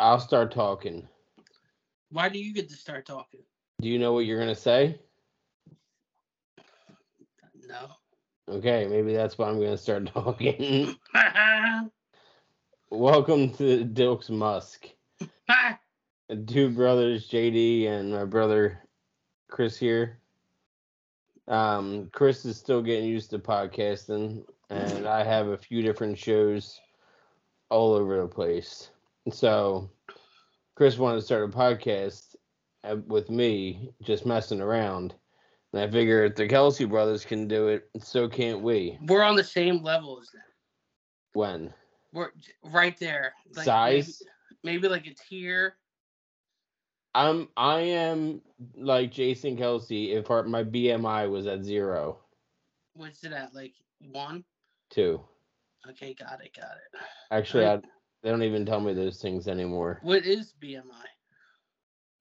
I'll start talking. Why do you get to start talking? Do you know what you're gonna say? No. Okay, maybe that's why I'm gonna start talking. Welcome to Dilks Musk. Two brothers, JD and my brother Chris here. Um, Chris is still getting used to podcasting, and I have a few different shows all over the place. So, Chris wanted to start a podcast uh, with me, just messing around. And I figure if the Kelce brothers can do it, so can't we? We're on the same level as them. When? We're right there. Like Size? Maybe, maybe like a tier. I'm I am like Jason Kelce if our, my BMI was at zero, What's it at? Like one? two. Okay, got it, got it. Actually, I. they don't even tell me those things anymore. What is BMI?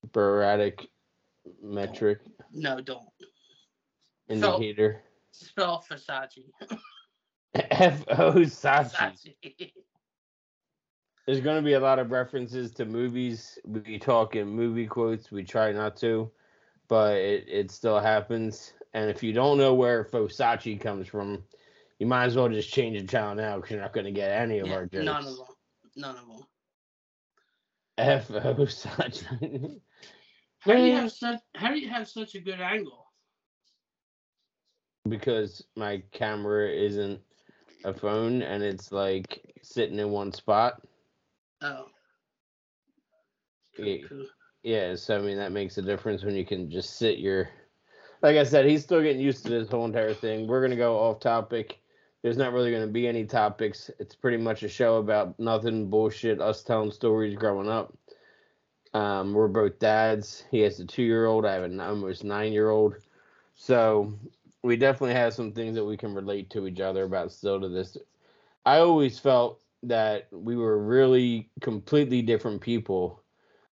Sporadic metric No, don't. indicator. Spell Versace. F O Sachi. There's going to be a lot of references to movies. We talk in movie quotes. We try not to, but it, it still happens. And if you don't know where Fosachi comes from, you might as well just change the channel now because you're not going to get any of Yeah, our jokes. none of them. None of them. F O Sachi. How do you have such? How do you have such a good angle? because my camera isn't a phone and it's like sitting in one spot. Oh. Yeah. Cool. Yeah, so I mean that makes a difference when you can just sit your like I said, he's still getting used to this whole entire thing. We're gonna go off topic. There's not really gonna be any topics. It's pretty much a show about nothing bullshit, us telling stories growing up. Um, we're both dads. He has a two year old, I have an almost nine year old. So we definitely have some things that we can relate to each other about still to this. I always felt that we were really completely different people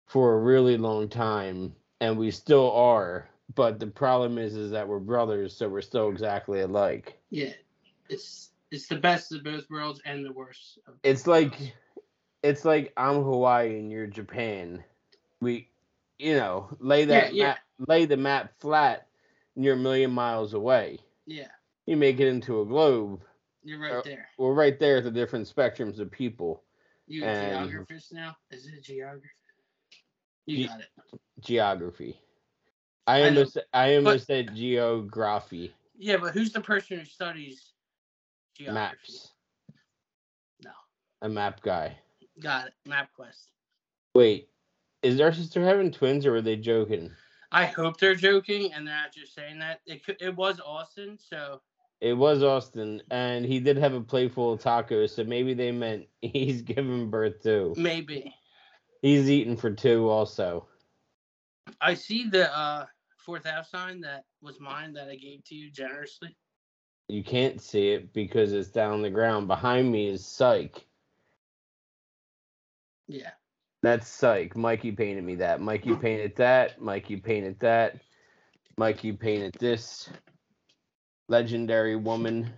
for a really long time and we still are but the problem is is that we're brothers so we're still exactly alike Yeah, it's it's the best of both worlds and the worst. Of it's like it's like i'm hawaii and you're japan we you know lay that Yeah, yeah. map lay the map flat and you're a million miles away yeah, you make it into a globe you're right Uh, there. we're right there at the different spectrums of people You a and- geographist now? Is it geography? You Ge- got it. geography i I know, almost i almost said geography Yeah, but who's the person who studies geography? maps No, a map guy got it. Map quest. Wait, is our sister having twins or were they joking? I hope they're joking and they're not just saying that. It could, it was Austin, so It was Austin, and he did have a playful taco, so maybe they meant he's giving birth too. maybe. He's eating for two also. I see the uh fourth half sign that was mine that I gave to you generously. You can't see it because it's down on the ground. Behind me is Psych. Yeah. That's Psych. Mikey painted me that. Mikey painted that. Mikey painted that. Mikey painted this. Legendary woman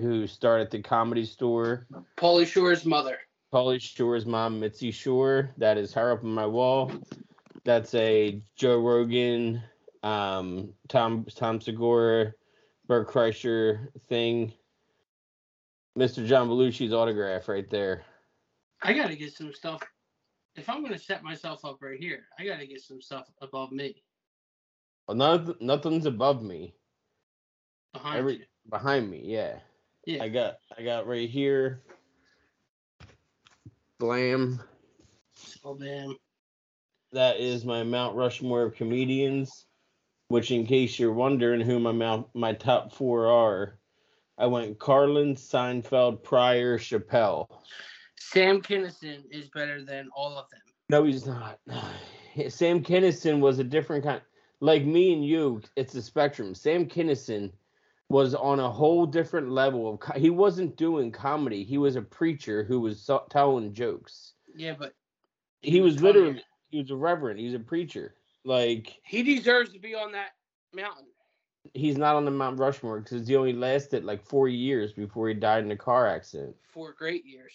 who started the comedy store. Pauly Shore's mother. Pauly Shore's mom, Mitzi Shore. That is her up on my wall. That's a Joe Rogan, um, Tom Tom Segura, Bert Kreischer thing. Mr. John Belushi's autograph right there. I gotta get some stuff. If I'm gonna set myself up right here, I gotta get some stuff above me. Well, none, nothing's above me. Behind Every you. behind me, yeah. Yeah. I got I got right here. Blam. Oh damn. That is my Mount Rushmore of comedians. Which, in case you're wondering who my my top four are, I went Carlin, Seinfeld, Pryor, Chappelle. Sam Kinison is better than all of them. No, he's not. Sam Kinison was a different kind. Like me and you, it's a spectrum. Sam Kinison was on a whole different level of. co- He wasn't doing comedy. He was a preacher who was so- telling jokes. Yeah, but He was funnier. literally. He was a reverend. He's a preacher. Like he deserves to be on that mountain. he's not on the Mount Rushmore because he only lasted like four years before he died in a car accident. Four great years.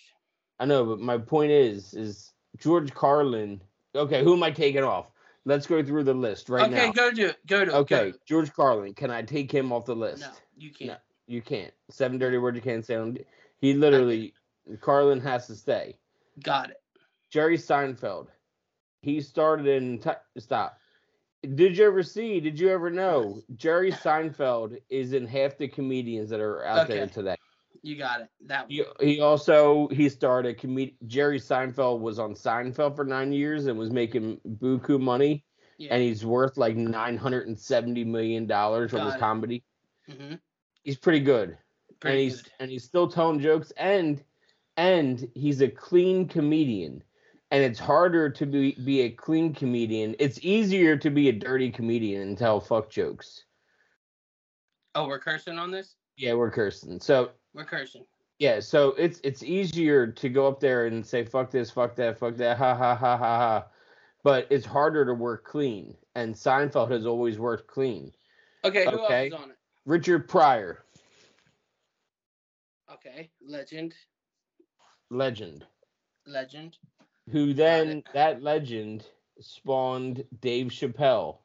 I know, but my point is, is George Carlin. Okay, who am I taking off? Let's go through the list right okay, now. Okay, go do it. Go to it. Okay, Go. George Carlin. Can I take him off the list? No, you can't. No. You can't. Seven dirty words you can't say. On, he literally, Carlin has to stay. Got it. Jerry Seinfeld. He started in. T- stop. Did you ever see? Did you ever know Jerry Seinfeld is in half the comedians that are out there Okay. today? You got it. That. He, he also he started comed Jerry Seinfeld was on Seinfeld for nine years and was making buku money, Yeah. and he's worth like nine hundred and seventy million dollars from his it. comedy. hmm He's pretty good, Pretty and he's good. and he's still telling jokes, and and he's a clean comedian. And it's harder to be be a clean comedian. It's easier to be a dirty comedian and tell fuck jokes. Oh, we're cursing on this. Yeah, we're cursing. So We're cursing. Yeah, so it's it's easier to go up there and say fuck this, fuck that, fuck that, ha ha ha ha ha. But it's harder to work clean. And Seinfeld has always worked clean. Okay, who Okay. else is on it? Richard Pryor, Okay, legend, legend. legend. Who then that legend spawned Dave Chappelle.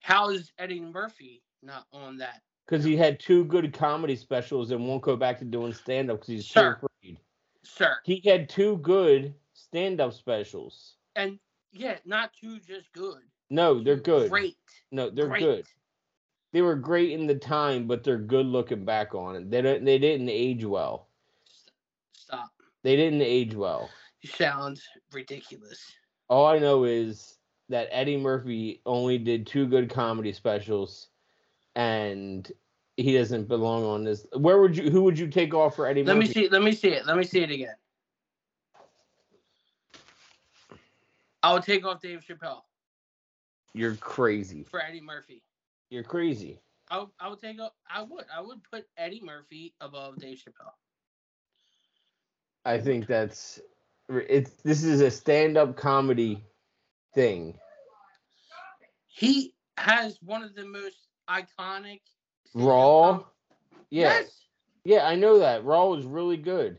How is Eddie Murphy not on that? Because he had two good comedy specials and won't go back to doing stand up because he's too afraid. Sir. He had two good stand up specials. And yeah, not two just good. No, they're good. Great. No, they're Great. good. they were great in the time, but they're good looking back on it. They don't. They didn't age well. They didn't age well. You sound ridiculous. All I know is that Eddie Murphy only did two good comedy specials, and he doesn't belong on this. Where would you? Who would you take off for Eddie Let me see. Let me see it. Let me see it again. I would take off Dave Chappelle You're crazy. for Eddie Murphy. You're crazy. I I would take off. I would. I would put Eddie Murphy above Dave Chappelle. I think that's it's. This is a stand-up comedy thing. He has one of the most iconic. Raw. com-. Yes. Yeah, I know that. Raw was really good.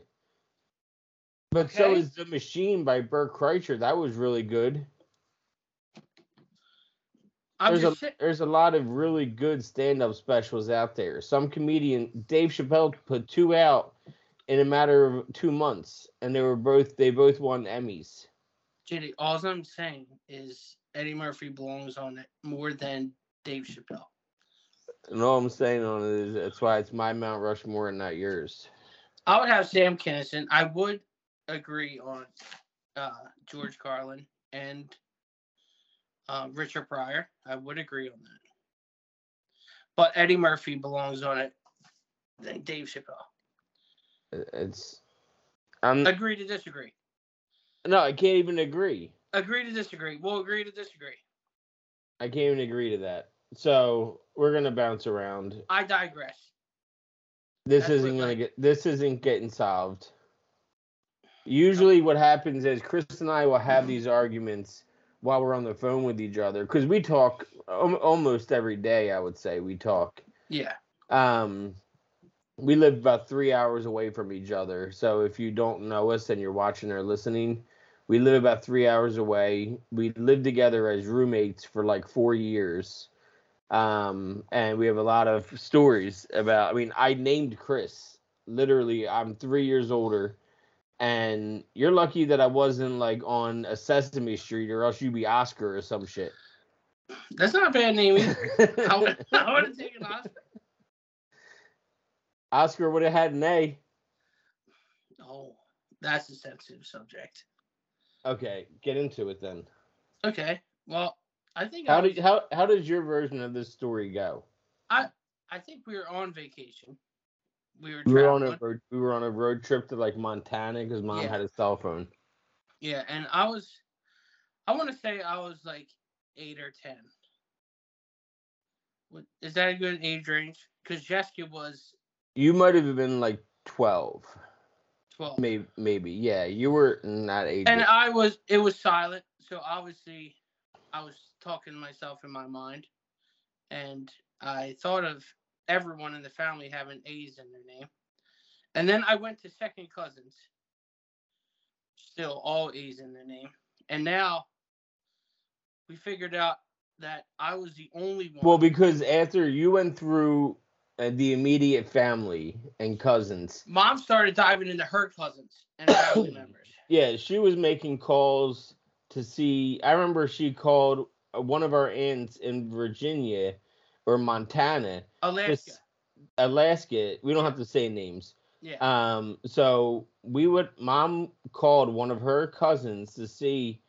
But so Okay. is The Machine by Bert Kreischer. That was really good. I'm There's a sa- there's a lot of really good stand-up specials out there. Some comedian Dave Chappelle put two out in a matter of two months, and they were both they both won Emmys. JD, all I'm saying is Eddie Murphy belongs on it more than Dave Chappelle. And all I'm saying on it is that's why it's my Mount Rushmore and not yours. I would have Sam Kinison. I would agree on uh, George Carlin and uh, Richard Pryor. I would agree on that. But Eddie Murphy belongs on it than Dave Chappelle. It's I'm Agree to disagree. no, I can't even agree. Agree to disagree. We'll agree to disagree. I can't even agree to that. So we're gonna bounce around. I digress. This That's isn't gonna like- get. This isn't getting solved. Usually, what happens is Chris and I will have these arguments while we're on the phone with each other because we talk almost every day. I would say we talk. Yeah. Um, we live about three hours away from each other. So if you don't know us and you're watching or listening, we live about three hours away. We lived together as roommates for like four years. Um, and we have a lot of stories about. I mean, I named Chris. Literally, I'm three years older, and you're lucky that I wasn't like on a Sesame Street, or else you'd be Oscar or some shit. That's not a bad name. either. I would, I would have taken Oscar. Oscar would have had an A. Oh, that's a sensitive subject. Okay, get into it then. Okay. Well, I think How I, did how how does your version of this story go? I I think we were on vacation. We were We were on a road, we were on a road trip to like Montana because mom Yeah. had a cell phone. Yeah, and I was, I want to say I was like eight or ten. What is that a good age range? Because Jessica was You might have been like twelve, twelve, maybe maybe yeah. You were not age. and I was. It was silent, so obviously, I was talking to myself in my mind, and I thought of everyone in the family having A's in their name, and then I went to second cousins. still all A's in their name. And now we figured out that I was the only one. Well, because after you went through uh, the immediate family and cousins, Mom started diving into her cousins and family members. yeah, she was making calls to see. I remember she called uh, one of our aunts in Virginia or Montana, Alaska. Alaska. We don't have to say names. yeah. Um, so we would mom called one of her cousins to see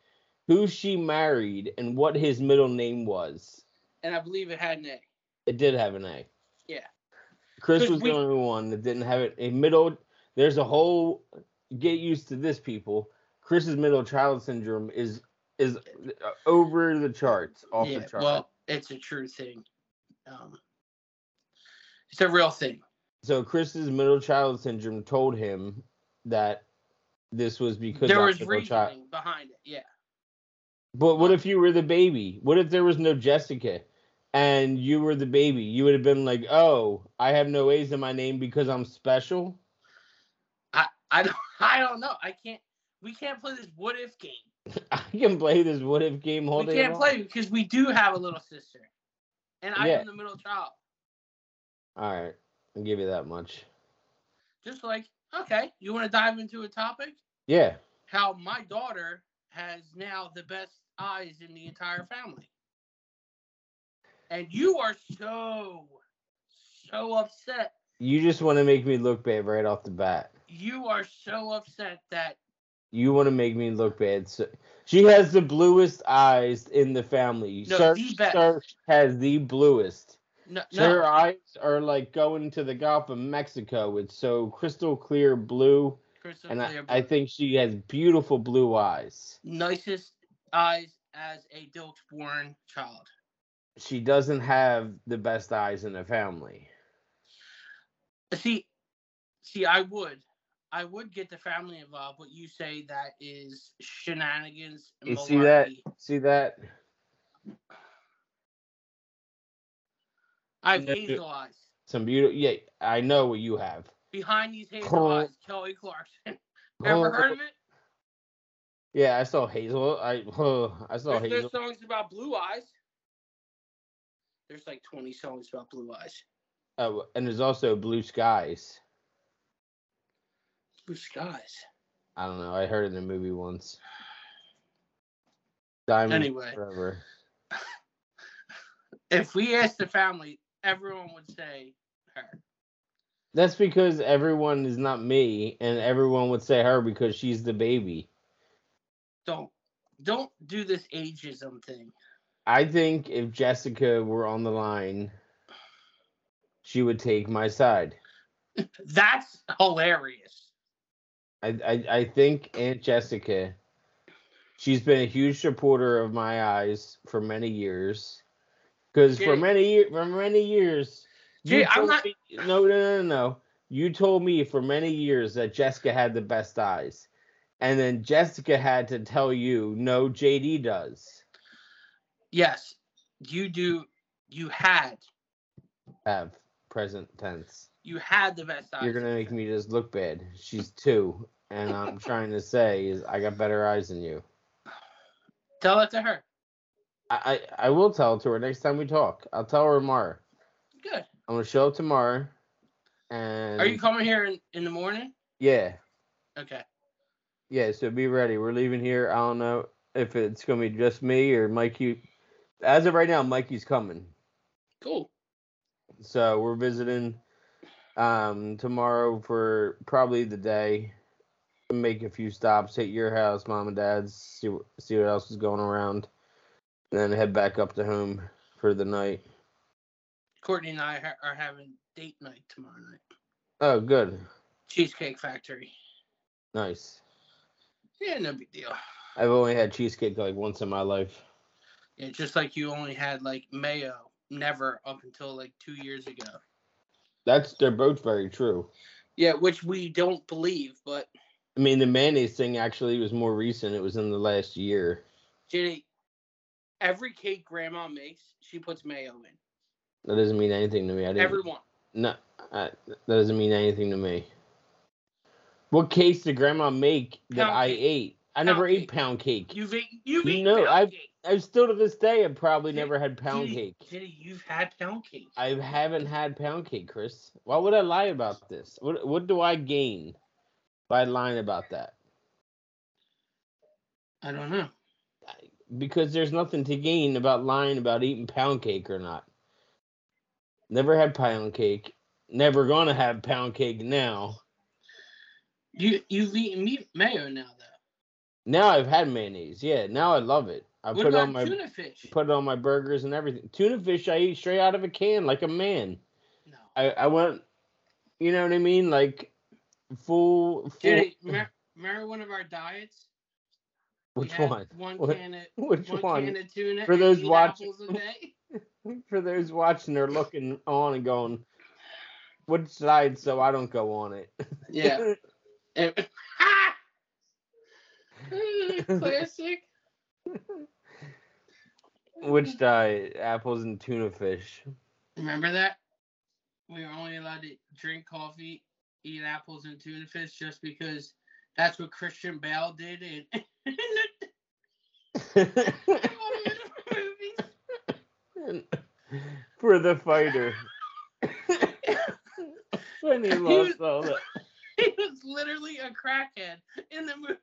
who she married and what his middle name was. and I believe it had an A. It did have an A. Chris was we- the only one that didn't have it. A middle there's a whole get used to this people. Chris's middle child syndrome is is over the charts, off yeah. the charts. Well, it's a true thing. Um, it's a real thing. so Chris's middle child syndrome told him that this was because there was middle child. reasoning behind it. Yeah. But what if you were the baby? What if there was no Jessica and you were the baby? You would have been like, "Oh, I have no A's in my name because I'm special." I I don't I don't know. I can't. We can't play this what if game. I can play this what if game all we can't play because we do have a little sister, and I Yeah. the middle child. All right, I'll give you that much. Just like okay, you want to dive into a topic? Yeah, How my daughter has now the best eyes in the entire family, and you are so so upset. you just want to make me look bad right off the bat. You are so upset that You want to make me look bad. So she has the bluest eyes in the family. No, Sir, the best. Sir has the bluest. no, So her no eyes are like going to the Gulf of Mexico. It's so crystal clear blue. crystal and I, clear I blue. think she has beautiful blue eyes. nicest eyes as a Dilks-born child. She doesn't have the best eyes in the family. See, see, I would, I would get the family involved, but you say that is shenanigans. You see that? See that? I have hazel eyes. Some beautiful. Yeah, I know what you have. Behind these hazel Curl. eyes, Kelly Clarkson. Ever heard of it? Yeah, I saw Hazel. I I saw There's, there's Hazel. songs about blue eyes. There's like 20 songs about blue eyes. Oh, and there's also Blue Skies. Blue skies. I don't know. I heard it in a movie once. Diamond Anyway. Forever. If we asked the family, everyone would say her. That's because everyone is not me, and everyone would say her because she's the baby. Don't don't do this ageism thing. I think if Jessica were on the line, she would take my side. That's hilarious. I, I, I think Aunt Jessica, she's been a huge supporter of my eyes for many years. Because for many years, for many years, I'm not- me- no, no, no, no. You told me for many years that Jessica had the best eyes, and then Jessica had to tell you, no, JD does Yes, you do. You had have present tense. you had the best eyes. You're gonna make me just look bad. She's two, and I'm trying to say is I got better eyes than you. tell it to her. I, I I will tell it to her next time we talk. I'll tell her tomorrow. Good. I'm gonna show up tomorrow, and Are you coming here in, in the morning? yeah, Okay. yeah. So be ready. We're leaving here. I don't know if it's gonna be just me or Mikey. As of right now, Mikey's coming. Cool. So we're visiting um tomorrow for probably the day. Make a few stops, hit your house, mom and dad's, see what see what else is going around, and then head back up to home for the night. Courtney and I ha- are having date night tomorrow night. Oh, good, Cheesecake Factory. nice. Yeah, no big deal. I've only had cheesecake like once in my life. Yeah, just like you only had like mayo, never up until like two years ago. That's they're both very true. Yeah, which we don't believe, but I mean, the mayonnaise thing actually was more recent. It was in the last year. Jenny, every cake grandma makes, she puts mayo in. That doesn't mean anything to me. I didn't. Everyone. No, I, that doesn't mean anything to me. What cakes did Grandma make that Pound I cake. ate? I Pound never ate pound cake. You've eaten, you've You eaten know, pound I've- cake. I still to this day have probably Did- never had pound cake. Diddy, you've had pound cake. I haven't had pound cake, Chris. Why would I lie about this? What what do I gain by lying about that? I don't know. Because there's nothing to gain about lying about eating pound cake or not. Never had pound cake. Never gonna have pound cake now. You you've eaten meat mayo now though. Now I've had mayonnaise. Yeah, now I love it. I what put on my tuna fish? put it on my burgers and everything. Tuna fish I eat straight out of a can like a man. no. I I went, you know what I mean, like full. full Diddy, remember, remember one of our diets? Which one? One What- can of Which one, one? can of tuna For those watching- apples a day. For those watching, they're looking on and going, "Which side?" So I don't go on it. Yeah. Classic. Which diet? Apples and tuna fish. Remember that? We were only allowed to drink coffee, eat apples and tuna fish just because that's what Christian Bale did in, in the movies. For the fighter. when he lost all that. He was literally a crackhead in the movie.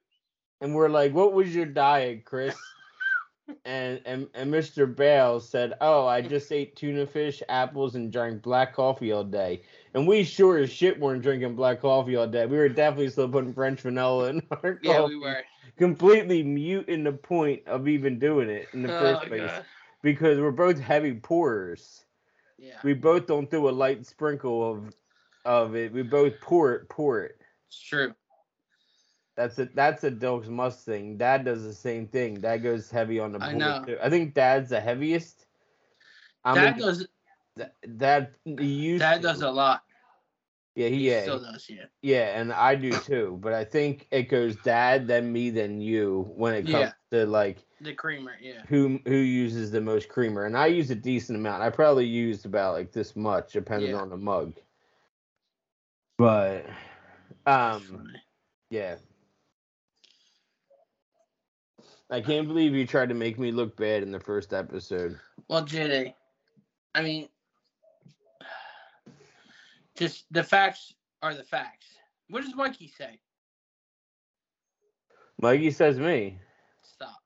and we're like, "What was your diet, Chris?" And and and Mr. Bale said, "Oh, I just ate tuna fish, apples, and drank black coffee all day." And we sure as shit weren't drinking black coffee all day. We were definitely still putting French vanilla in our Yeah, coffee, Yeah, we were. completely muting the point of even doing it in the oh, first Oh, place God. because we're both heavy pourers. Yeah, We both don't do a light sprinkle of of it. We both pour it, pour it. it's true. That's a that's a Dilks Musk thing. Dad does the same thing. Dad goes heavy on the I know. too. I think Dad's the heaviest. I'm Dad a- does. Dad used Dad to. does a lot. yeah he, He yeah still does. Yeah. yeah and I do too. But I think it goes Dad then me then you when it comes to like The creamer. Yeah. who who uses the most creamer and I use a decent amount. I probably used about like this much depending Yeah. on the mug. But um Yeah. I can't believe you tried to make me look bad in the first episode. Well, JD, I mean, just the facts are the facts. What does Mikey say? Mikey says me. Stop.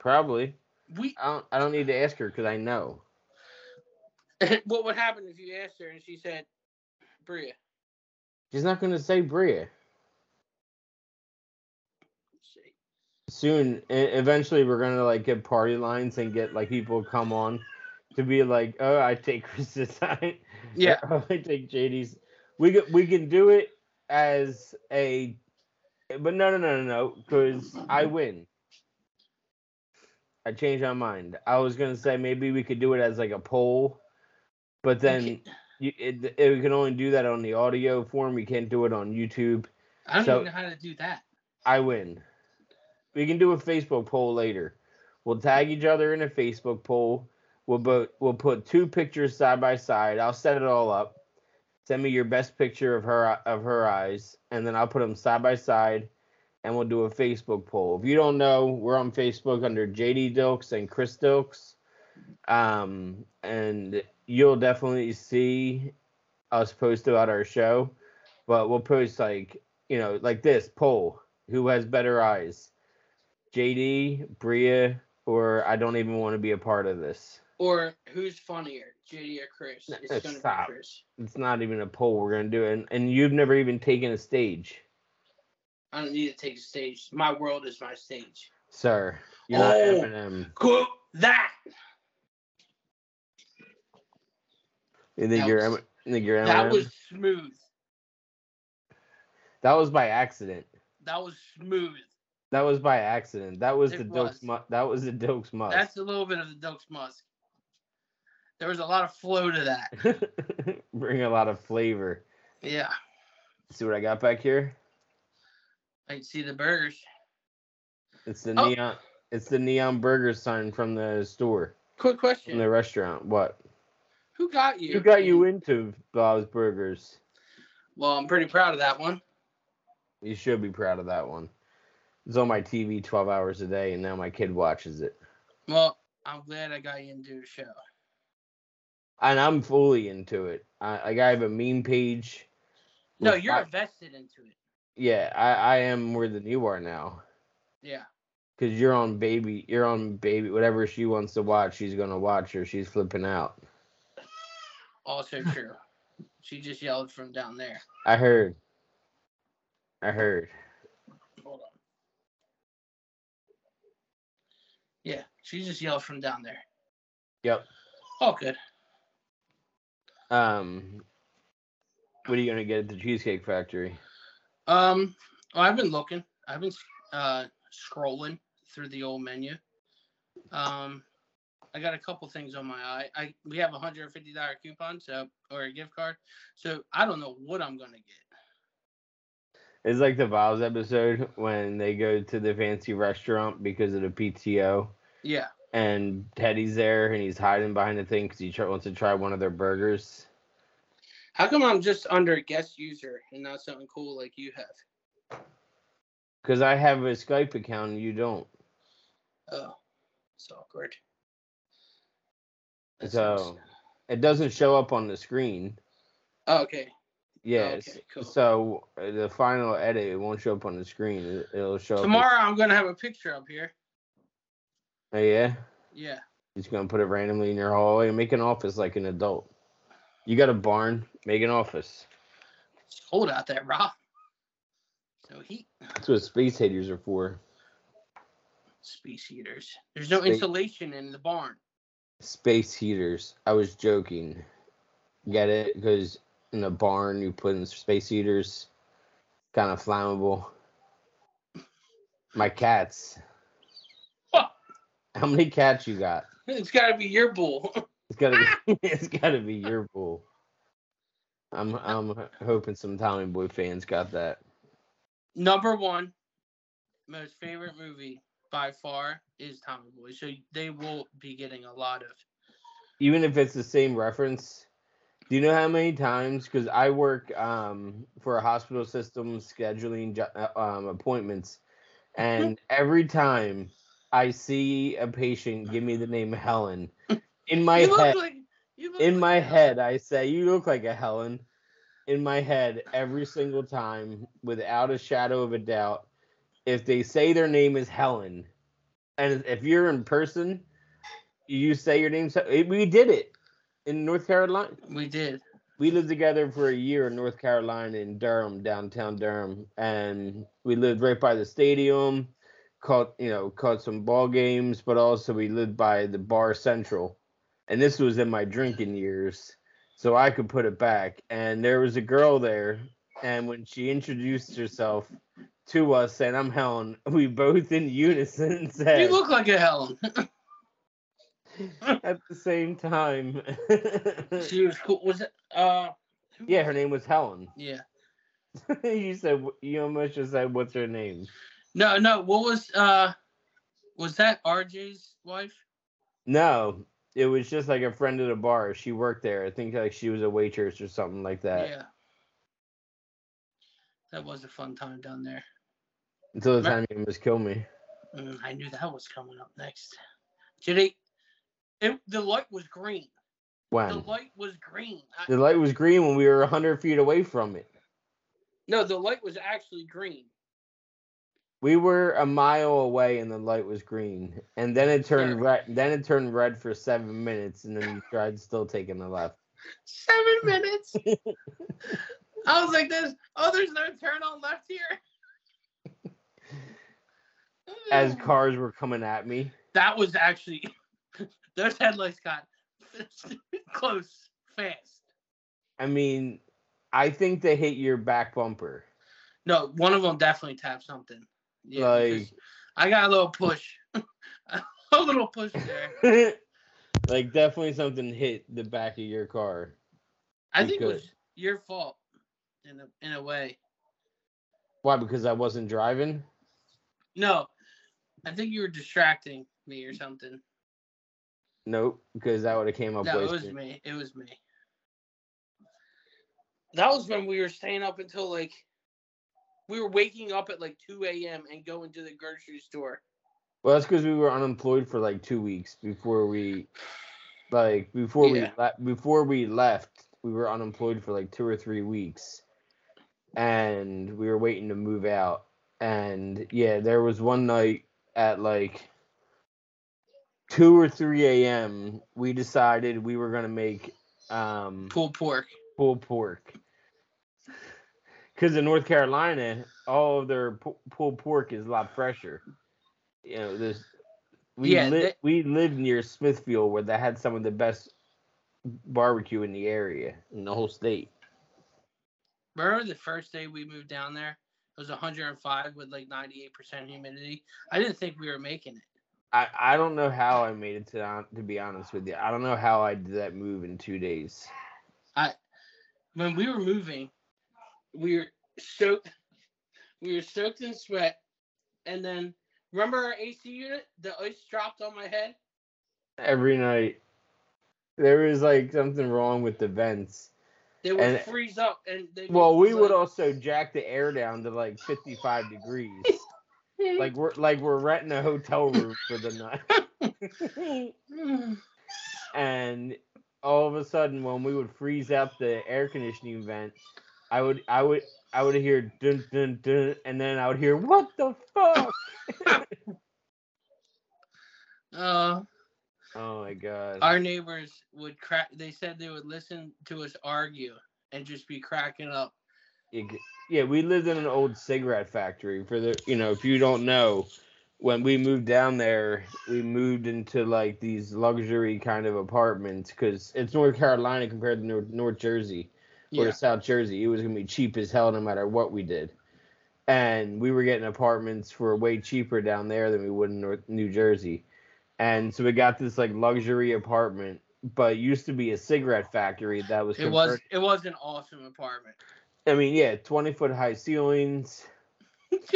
Probably. We. I don't I don't need to ask her because I know. what would happen if you asked her and she said, "Bria"? She's not gonna say Bria. See. Soon eventually we're gonna like get party lines and get like people come on to be like, oh I take Chris's side. Yeah. oh, I take JD's. We can we can do it as a but no no no no no because I win. I changed my mind. I was gonna say maybe we could do it as like a poll, but then you, it, it, we can only do that on the audio form. We can't do it on YouTube. I don't so- even know how to do that. I win. We can do a Facebook poll later. We'll tag each other in a Facebook poll. We'll both we'll put two pictures side by side. I'll set it all up. Send me your best picture of her of her eyes, and then I'll put them side by side, and we'll do a Facebook poll. If you don't know, we're on Facebook under JD Dilks and Chris Dilks, um, and you'll definitely see us post about our show. But we'll post like you know like this poll: Who has better eyes, JD, Bria, or I don't even want to be a part of this. Or who's funnier, JD or Chris? No, It's gonna stop. be Chris. It's not even a poll. We're gonna do it, and, and you've never even taken a stage, I don't need to take a stage. My world is my stage. sir. You're not Oh. Eminem. Quote that. You think That you're was- you think you're Eminem? That was smooth. That was by accident. That was smooth. That was by accident. That was It the was. Dokes. Mu- that was the Dokes Musk. That's a little bit of the Dokes Musk. There was a lot of flow to that. Bring a lot of flavor. Yeah. See what I got back here? I can see the burgers. It's the Oh. neon. It's the neon burger sign from the store, Quick question. from the restaurant. What? Who got you? Who got you into Bob's Burgers? Well, I'm pretty proud of that one. You should be proud of that one. It's on my TV 12 hours a day, and now my kid watches it. Well, I'm glad I got you into the show. And I'm fully into it. I, like I have a meme page. No, you're invested into it. Yeah, I, I am more than you are now. Yeah. Cause you're on baby, you're on baby. Whatever she wants to watch, she's gonna watch, or she's flipping out. Also true. she just yelled from down there. I heard. I heard. Hold on. Yeah, she just yelled from down there. Yep. Oh, good. Um, what are you gonna get at the Cheesecake Factory? Um, well, I've been looking. I've been uh scrolling through the old menu. Um, I got a couple things on my eye. I we have a hundred and fifty dollar coupon, so or a gift card. So I don't know what I'm gonna get. It's like the Vows episode when they go to the fancy restaurant because of the PTO, Yeah. and Teddy's there and he's hiding behind the thing because he try, wants to try one of their burgers. How come I'm just under guest user and not something cool like you have? Because I have a Skype account and you don't. Oh, it's awkward. That So sucks. it doesn't show up on the screen. Oh, okay. Yes. Okay, cool. So uh, the final edit it won't show up on the screen. It, it'll show up. Tomorrow I'm gonna have a picture up here. Oh yeah. Yeah. He's gonna put it randomly in your hallway and make an office like an adult. You got a barn, make an office. It's cold out there, bro. So heat. That's what space heaters are for. Space heaters. There's no Space- insulation in the barn. Space heaters. I was joking. Get it? Because in the barn you put in space heaters, kind of flammable. My cats. How many cats you got? It's gotta be your bull. It's gotta be. it's gotta be your bull. I'm I'm hoping some Tommy Boy fans got that. Number one, most favorite movie by far is Tommy Boy. So they will be getting a lot of. even if it's the same reference do you know how many times because i work um, for a hospital system scheduling uh, um, appointments and every time i see a patient give me the name helen in my head like. In like my head i say you look like a helen in my head every single time without a shadow of a doubt if they say their name is helen and if you're in person you say your name eh, we did it in north carolina We did. we lived together for a year in north carolina in durham downtown durham and we lived right by the stadium caught you know caught some ball games but also we lived by the bar central and this was in my drinking years so i could put it back and there was a girl there and when she introduced herself to us saying i'm helen we both in unison said You look like a Helen. at the same time she was cool. Was it? Uh. yeah her name was helen Yeah. you said you almost just said what's her name No, no. What was uh? Was that RJ's wife? no it was just like a friend at a bar she worked there i think like she was a waitress or something like that Yeah. That was a fun time down there. until the time you almost killed me Mm, I knew that was coming up next. Did they? It, the light was green. Wow. The light was green. I, the light was green when we were 100 feet away from it no, the light was actually green. We were a mile away and the light was green and then it turned red then it turned red for seven minutes and then you tried still taking the left Seven minutes. I was like this. Oh, there's no turn on left here. as cars were coming at me that was actually those headlights got close fast. i mean i think they hit your back bumper No, one of them definitely tapped something. Yeah, Like- I got a little push, a little push there. like definitely something hit the back of your car. I You think it was your fault in a in a way. Why? Because I wasn't driving. No, I think you were distracting me or something. Nope. Because that would have came up. No, it was me. It was me. That was when we were staying up until like we were waking up at like 2 a.m. and going to the grocery store. Well, that's because we were unemployed for like two weeks before we, like before Yeah. we le- before we left. We were unemployed for like two or three weeks, and we were waiting to move out. And yeah, there was one night at like two or three a.m. We decided we were gonna make um Pulled pork. pulled pork. Because in North Carolina, all of their pu- pulled pork is a lot fresher. You know, there's we Yeah, li- they- we lived near Smithfield, where they had some of the best barbecue in the area in the whole state. Remember the first day we moved down there? It was 105 with like 98% humidity. I didn't think we were making it. I, I don't know how I made it to to be honest with you. I don't know how I did that move in two days. I When we were moving, we were soaked. We were soaked in sweat, and then remember our AC unit? The ice dropped on my head. Every night, there was like something wrong with the vents. They would And- freeze up, and they. Well, we would also jack the air down to like 55 degrees. like we're like we're renting a hotel room for the night. and all of a sudden when we would freeze up the air conditioning vent, I would I would I would hear dun dun dun and then I would hear what the fuck? uh, Oh my god. our neighbors would crack. They said they would listen to us argue and just be cracking up. Yeah, we lived in an old cigarette factory. For the you know, if you don't know, when we moved down there, we moved into like these luxury kind of apartments because it's North Carolina compared to North, North Jersey or Yeah. South Jersey. It was gonna be cheap as hell no matter what we did. And we were getting apartments for way cheaper down there than we would in North, New Jersey. And so we got this like luxury apartment, but it used to be a cigarette factory that was It was. It was an awesome apartment. I mean, yeah, twenty foot high ceilings.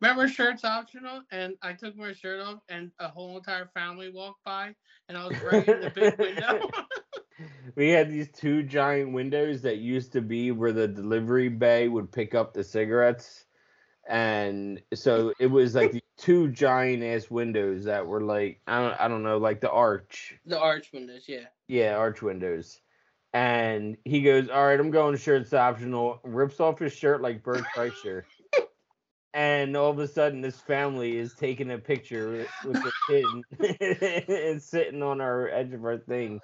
Remember shirts optional, and I took my shirt off, and a whole entire family walked by, and I was right in the big window. we had these two giant windows that used to be where the delivery bay would pick up the cigarettes. And so it was like two giant ass windows that were like I don't I don't know like the arch. The arch windows, yeah. yeah arch windows. And he goes all right I'm going shirts optional. Rips off his shirt like Bert Kreischer and all of a sudden this family is taking a picture with, the kid and sitting on our edge of our thing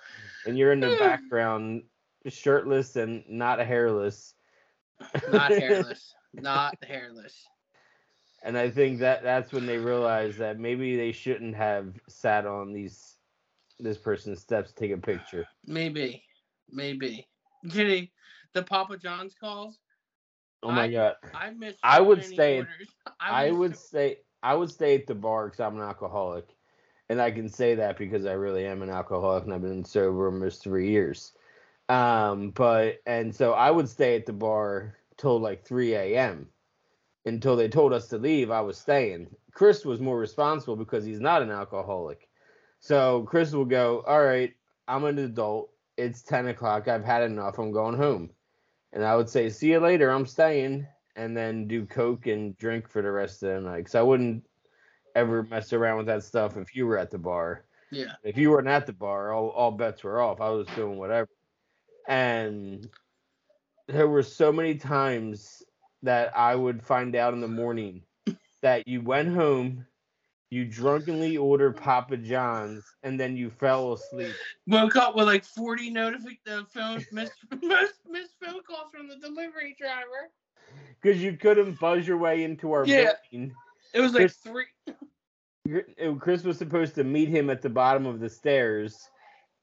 and you're in the background shirtless and not hairless Not hairless. Not hairless. and i think that that's when they realized that maybe they shouldn't have sat on these this person's steps to take a picture Maybe. Maybe. Jenny, the Papa John's calls. Oh my I- god. I missed. I would stay- i was would so- stay i would stay at the bar because i'm an alcoholic. And i can say that because i really am an alcoholic and i've been sober almost three years. Um but and so i would stay at the bar till like 3 a.m until they told us to leave i was staying. Chris was more responsible because he's not an alcoholic. So chris will go all right i'm an adult. It's 10 o'clock. I've had enough. I'm going home and i would say see you later i'm staying and then do coke and drink for the rest of the night because i wouldn't ever mess around with that stuff if you were at the bar Yeah. if you weren't at the bar, all, all bets were off. I was doing whatever. And there were so many times that I would find out in the morning that you went home, you drunkenly ordered Papa John's, and then you fell asleep. Woke up with like 40 notific the phone missed missed missed phone calls from the delivery driver. Because you couldn't buzz your way into our Yeah. building. It was like Chris- three. Chris was supposed to meet him at the bottom of the stairs,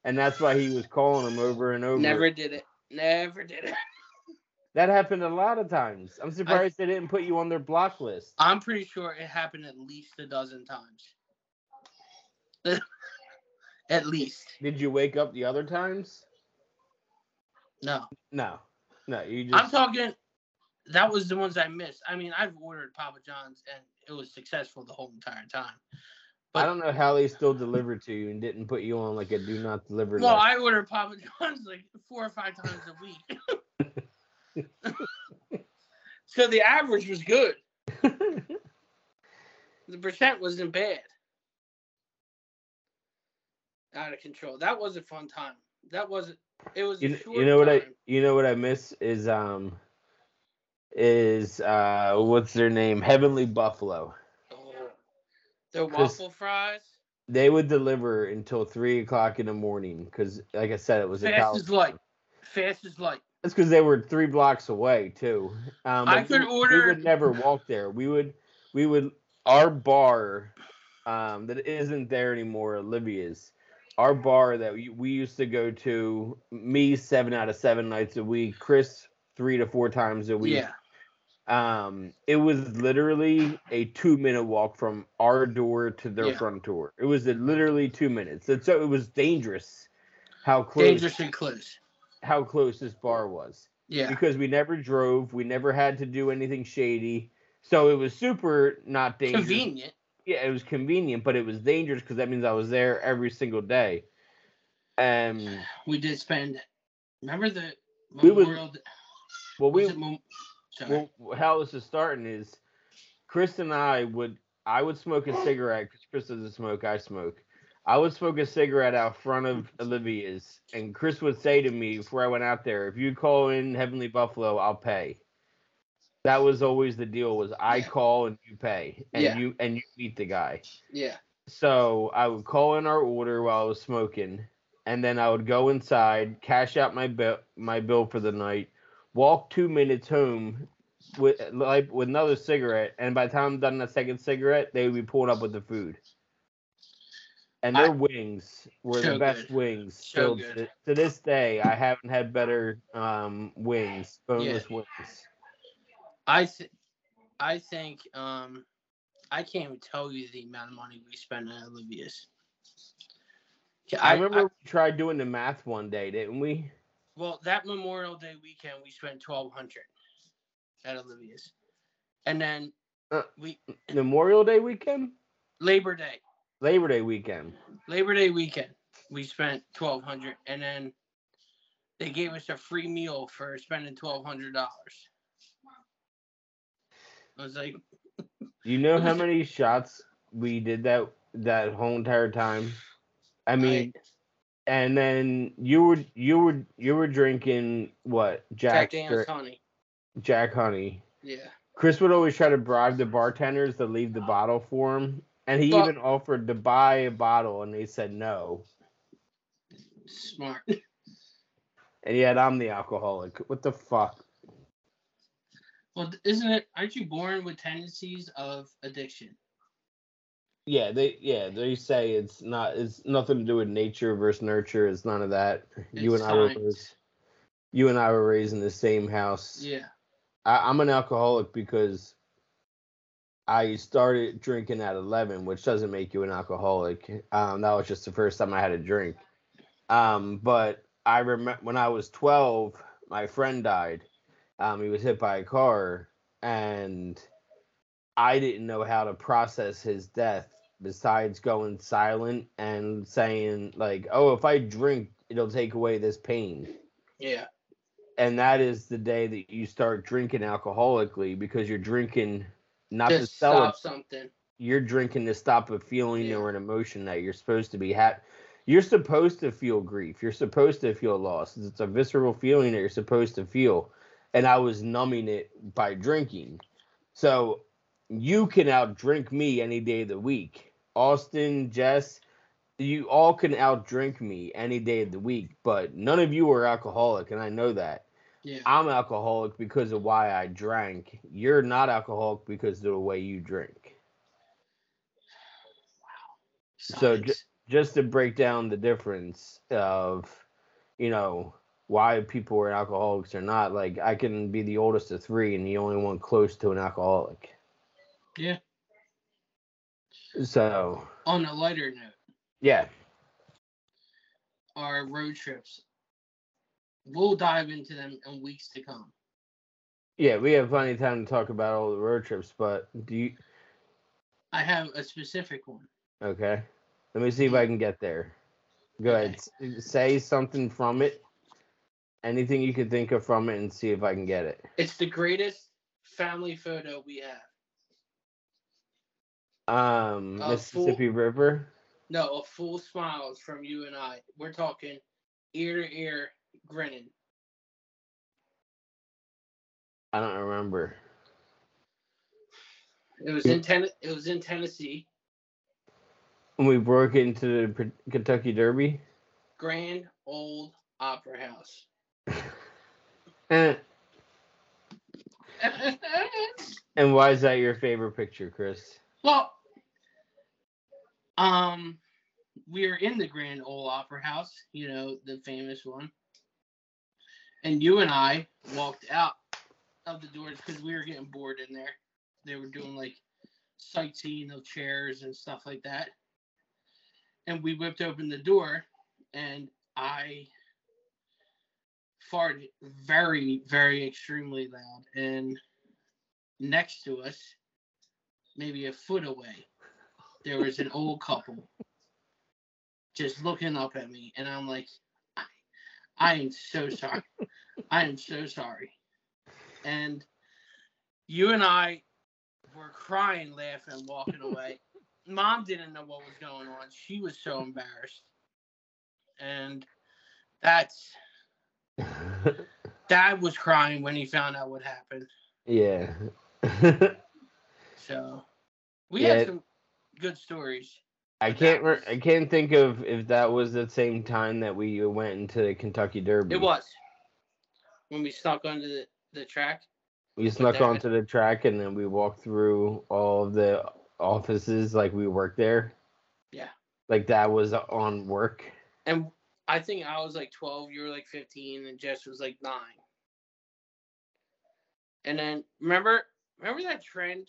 and that's why he was calling him over and over. Never did it. Never did it. That happened a lot of times. I'm surprised they didn't put you on their block list. I'm pretty sure it happened at least a dozen times. at least. Did you wake up the other times? No. No, no. You just. I'm talking that was the ones I missed. I mean, I've ordered Papa John's and it was successful the whole entire time. I don't know how they still delivered to you and didn't put you on like a do not deliver Well, list. I order Papa John's like four or five times a week. So the average was good. The percent wasn't bad. Out of control. That was a fun time. That wasn't. It was. a you, short you know what I you know what I miss is um is uh what's their name Heavenly Buffalo. Oh, the waffle fries. They would deliver until three o'clock in the morning because, like I said, it was a Fast college. as light. Fast as light. That's because they were three blocks away too. Um, I could we- order- We would never walk there. We would, we would. Our bar, um, that isn't there anymore. Olivia's, our bar that we, we used to go to. Me seven out of seven nights a week. Chris three to four times a week. Yeah. Um, it was literally a two minute walk from our door to their Yeah. front door. It was literally two minutes. And so it was dangerous how close Dangerously close. How close this bar was Yeah. because we never drove, we never had to do anything shady. So it was super not dangerous. Convenient. Yeah, it was convenient, but it was dangerous because that means I was there every single day. Um, We did spend. Remember the We would- Memorial. Well, we Mem- well, how this is starting is Chris and I would I would smoke a cigarette because Chris doesn't smoke, I smoke. I would smoke a cigarette out front of Olivia's, and Chris would say to me before I went out there, "If you call in Heavenly Buffalo, I'll pay." That was always the deal: was I Yeah. call and you pay, and Yeah. you and you meet the guy. yeah. So I would call in our order while I was smoking, and then I would go inside, cash out my bill, my bill for the night, walk two minutes home with like with another cigarette, and by the time I'm done the second cigarette, they would be pulling up with the food. And their I- wings were So the best good. wings. So to, to this day, I haven't had better um, wings, boneless wings. I th- I think um I can't even tell you the amount of money we spent at Olivia's. Yeah, I, remember we tried doing the math one day, didn't we? well, that Memorial Day weekend we spent twelve hundred at Olivia's, and then Uh. we Memorial Day weekend, Labor Day, Labor Day weekend. Labor Day weekend we spent twelve hundred, and then they gave us a free meal for spending twelve hundred dollars. I was like, You know how many shots we did that that whole entire time? I mean, and then you were you were you were drinking what Jack Jack Daniels Jack, honey. Jack Honey. Yeah. Chris would always try to bribe the bartenders to leave the bottle for him, and he Well- even offered to buy a bottle, and they said no. Smart. And yet I'm the alcoholic. What the fuck? Well, isn't it? Aren't you born with tendencies of addiction? Yeah, they yeah they say it's not it's nothing to do with nature versus nurture. It's none of that. you It's and I were raised, you and I were raised in the same house. Yeah. I, I'm an alcoholic because I started drinking at 11, which doesn't make you an alcoholic. Um, that was just the first time I had a drink. Um, but I remember when I was 12, my friend died. Um, he was hit by a car, and I didn't know how to process his death besides going silent and saying like, "Oh, if I drink, it'll take away this pain." Yeah. and that is the day that you start drinking alcoholically because you're drinking not to Just sell it, something. you're drinking to stop a feeling Yeah. or an emotion that you're supposed to be ha- you're supposed to feel grief. You're supposed to feel loss. It's a visceral feeling that you're supposed to feel. And i was numbing it by drinking. So you can outdrink me any day of the week. Austin jess you all can outdrink me any day of the week. But none of you are alcoholic and i know that Yeah. I'm alcoholic because of why I drank. You're not alcoholic because of the way you drink. Wow. So ju- Just to break down the difference of, you know, why people are alcoholics or not. Like I can be the oldest of three and the only one close to an alcoholic. Yeah. So On a lighter note, yeah, our road trips. We'll dive into them in weeks to come. yeah, we have plenty of time to talk about all the road trips. But do you? I have a specific one. Okay, let me see if I can get there. Go ahead, S- say something from it. Anything you could think of from it, and see if I can get it. It's the greatest family photo we have? Um, A Mississippi full- River. No, a full smiles from you and I. We're talking ear to ear grinning. I don't remember. It was in ten- It was in Tennessee, When we broke into the P- Kentucky Derby. Grand Ole Opry House. And why is that your favorite picture, Chris? well, um, we are in the Grand Ole Opry House, you know, the famous one, and you and I walked out of the doors because we were getting bored in there. They were doing like sightseeing of chairs and stuff like that. And we whipped open the door and I farted very, very extremely loud. And next to us, maybe a foot away, there was an old couple just looking up at me. And I'm like, I, am so sorry. I am so sorry. And you and I were crying, laughing, walking away. Mom didn't know what was going on. She was so embarrassed. And that's dad was crying when he found out what happened. yeah. So we Yeah. had some good stories. I can't. Was- I can't think of if that was the same time that we went into the Kentucky Derby. It was when we snuck onto the, the track. We snuck onto the track and then we walked through all of the offices like we worked there. Yeah. Like that was on work. And I think I was like 12, you were like 15, and Jess was like nine. And then remember, remember that trend?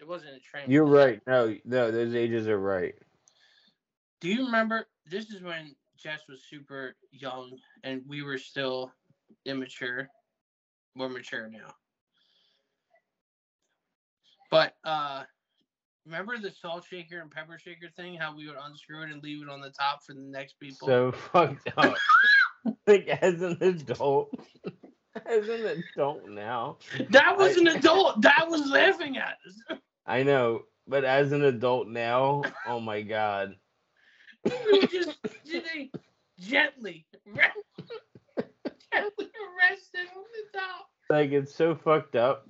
It wasn't a trend. You're right. No, no, those ages are right. Do you remember? This is when Jess was super young and we were still immature. We're mature now. But uh remember the salt shaker and pepper shaker thing? How we would unscrew it and leave it on the top for the next people? So fucked up. like as an adult, as an adult now, that was I- an adult. That was laughing at us. I know, but as an adult now, oh my god, we would just gently, gently arrest it on the top. like it's so fucked up.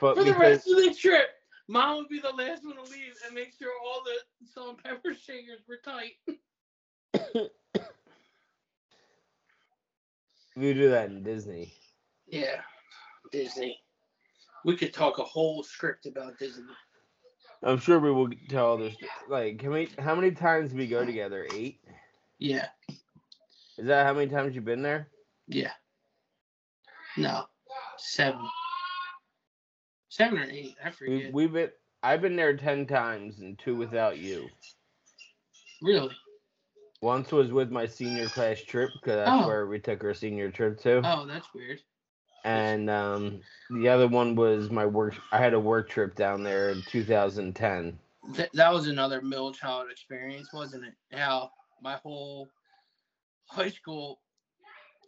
But For the because rest of the trip, mom would be the last one to leave and make sure all the salt and pepper shakers were tight. we do that in Disney. Yeah, Disney. We could talk a whole script about Disney. I'm sure we will tell this. Like, can we? How many times we go together? Eight. Yeah, Is that how many times you've been there? yeah. No, seven. Seven or eight, I We, forget. we've been. I've been there ten times and two without you. really? Once was with my senior class trip because that's Oh. where we took our senior trip to. Oh, that's weird. And um, the other one was my work. I had a work trip down there in 2010. Th- that was another middle child experience, wasn't it? How my whole high school,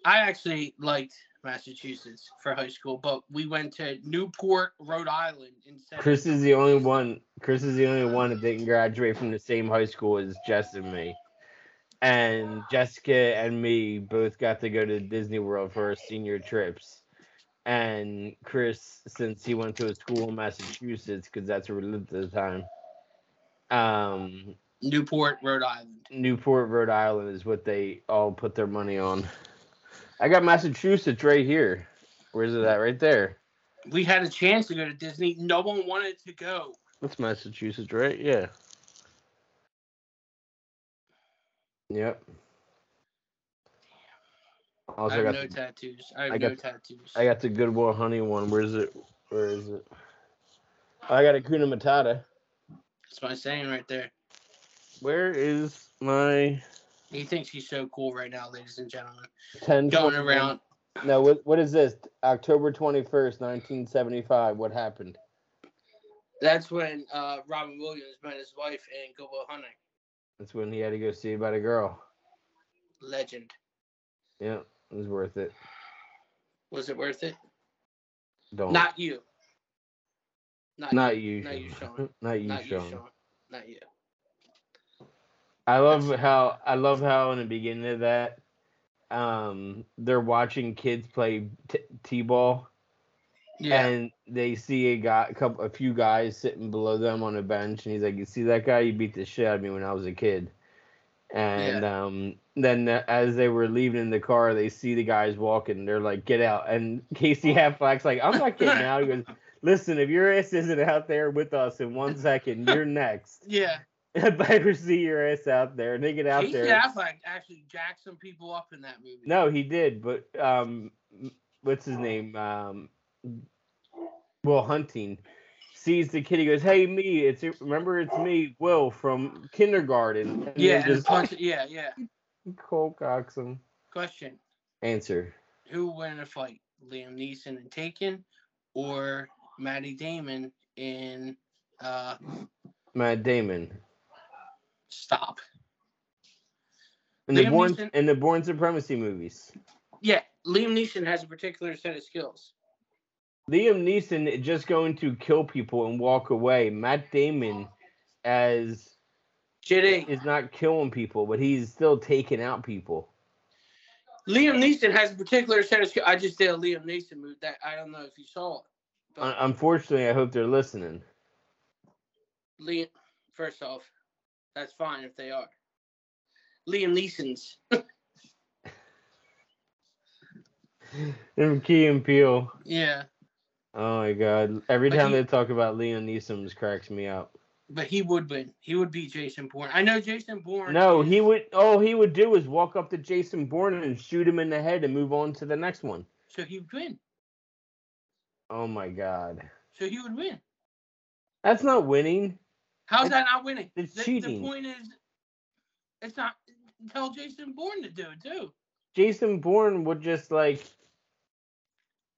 I actually liked Massachusetts for high school, but we went to Newport, Rhode Island instead. Chris is the only one. Chris is the only one that didn't graduate from the same high school as Jess and me. And Jessica and me both got to go to Disney World for our senior trips. And Chris, since he went to a school in Massachusetts, because that's where we lived at the time, um, Newport, Rhode Island. Newport, Rhode Island is what they all put their money on. I got Massachusetts right here. Where's it at? Right there. We had a chance to go to Disney. No one wanted to go. That's Massachusetts, right? Yeah. Yep. Also, I I have got no the, tattoos. I have I no got- tattoos. I got the Good Goodwill Honey one. Where's it? Where is it? I got a Kuna Matata. That's my saying right there. Where is my He thinks he's so cool right now, ladies and gentlemen. ten Going around. No, what what is this? October twenty first, nineteen seventy five. What happened? That's when uh, Robin Williams met his wife in Good Will Hunting. That's when he had to go see about a girl. Legend. Yeah, it was worth it. Was it worth it? Don't. Not you. Not, Not you. you. Not you, Sean. Not you, Not you, Sean. Sean. Not you. I love how I love how in the beginning of that, um, they're watching kids play t- t-ball, Yeah. and they see a guy, a couple, a few guys sitting below them on a bench, and he's like, "You see that guy? You beat the shit out of me when I was a kid." And um, then as they were leaving in the car, they see the guys walking. They're like, "Get out!" And Casey Affleck's like, "I'm not getting out." He goes, "Listen, if your ass isn't out there with us in one second, you're next." yeah. I better see your ass out there. And they get out Casey there. Affleck actually jacked some people up in that movie. No, he did, but um, what's his name? Um, Will Hunting sees the kid. He goes, "Hey, me! It's remember, it's me, Will from kindergarten." And Yeah, and punch, yeah, yeah. Cole cocks. Question: Answer: Who would win in a fight, Liam Neeson and Taken, or Matty Damon in uh, Matt Damon. Stop? In the born Neeson- in the Bourne Supremacy movies. Yeah, Liam Neeson has a particular set of skills. Liam Neeson is just going to kill people and walk away. Matt Damon, as JD, is not killing people, but he's still taking out people. Liam Neeson has a particular set of skills. I just did a Liam Neeson move that I don't know if you saw it. But Unfortunately, I hope they're listening. Liam, first off, that's fine if they are. Liam Neeson's. Them Key and Peele. Yeah, Oh my god! Every time he- they talk about Liam Neeson, just cracks me up. But he would win. He would beat Jason Bourne. I know Jason Bourne. No, he would. All he would do is walk up to Jason Bourne and shoot him in the head and move on to the next one. So he would win. Oh my god! So he would win. That's not winning. How's that not winning? it's the, cheating. The point is, it's not. Tell Jason Bourne to do it too. Jason Bourne would just like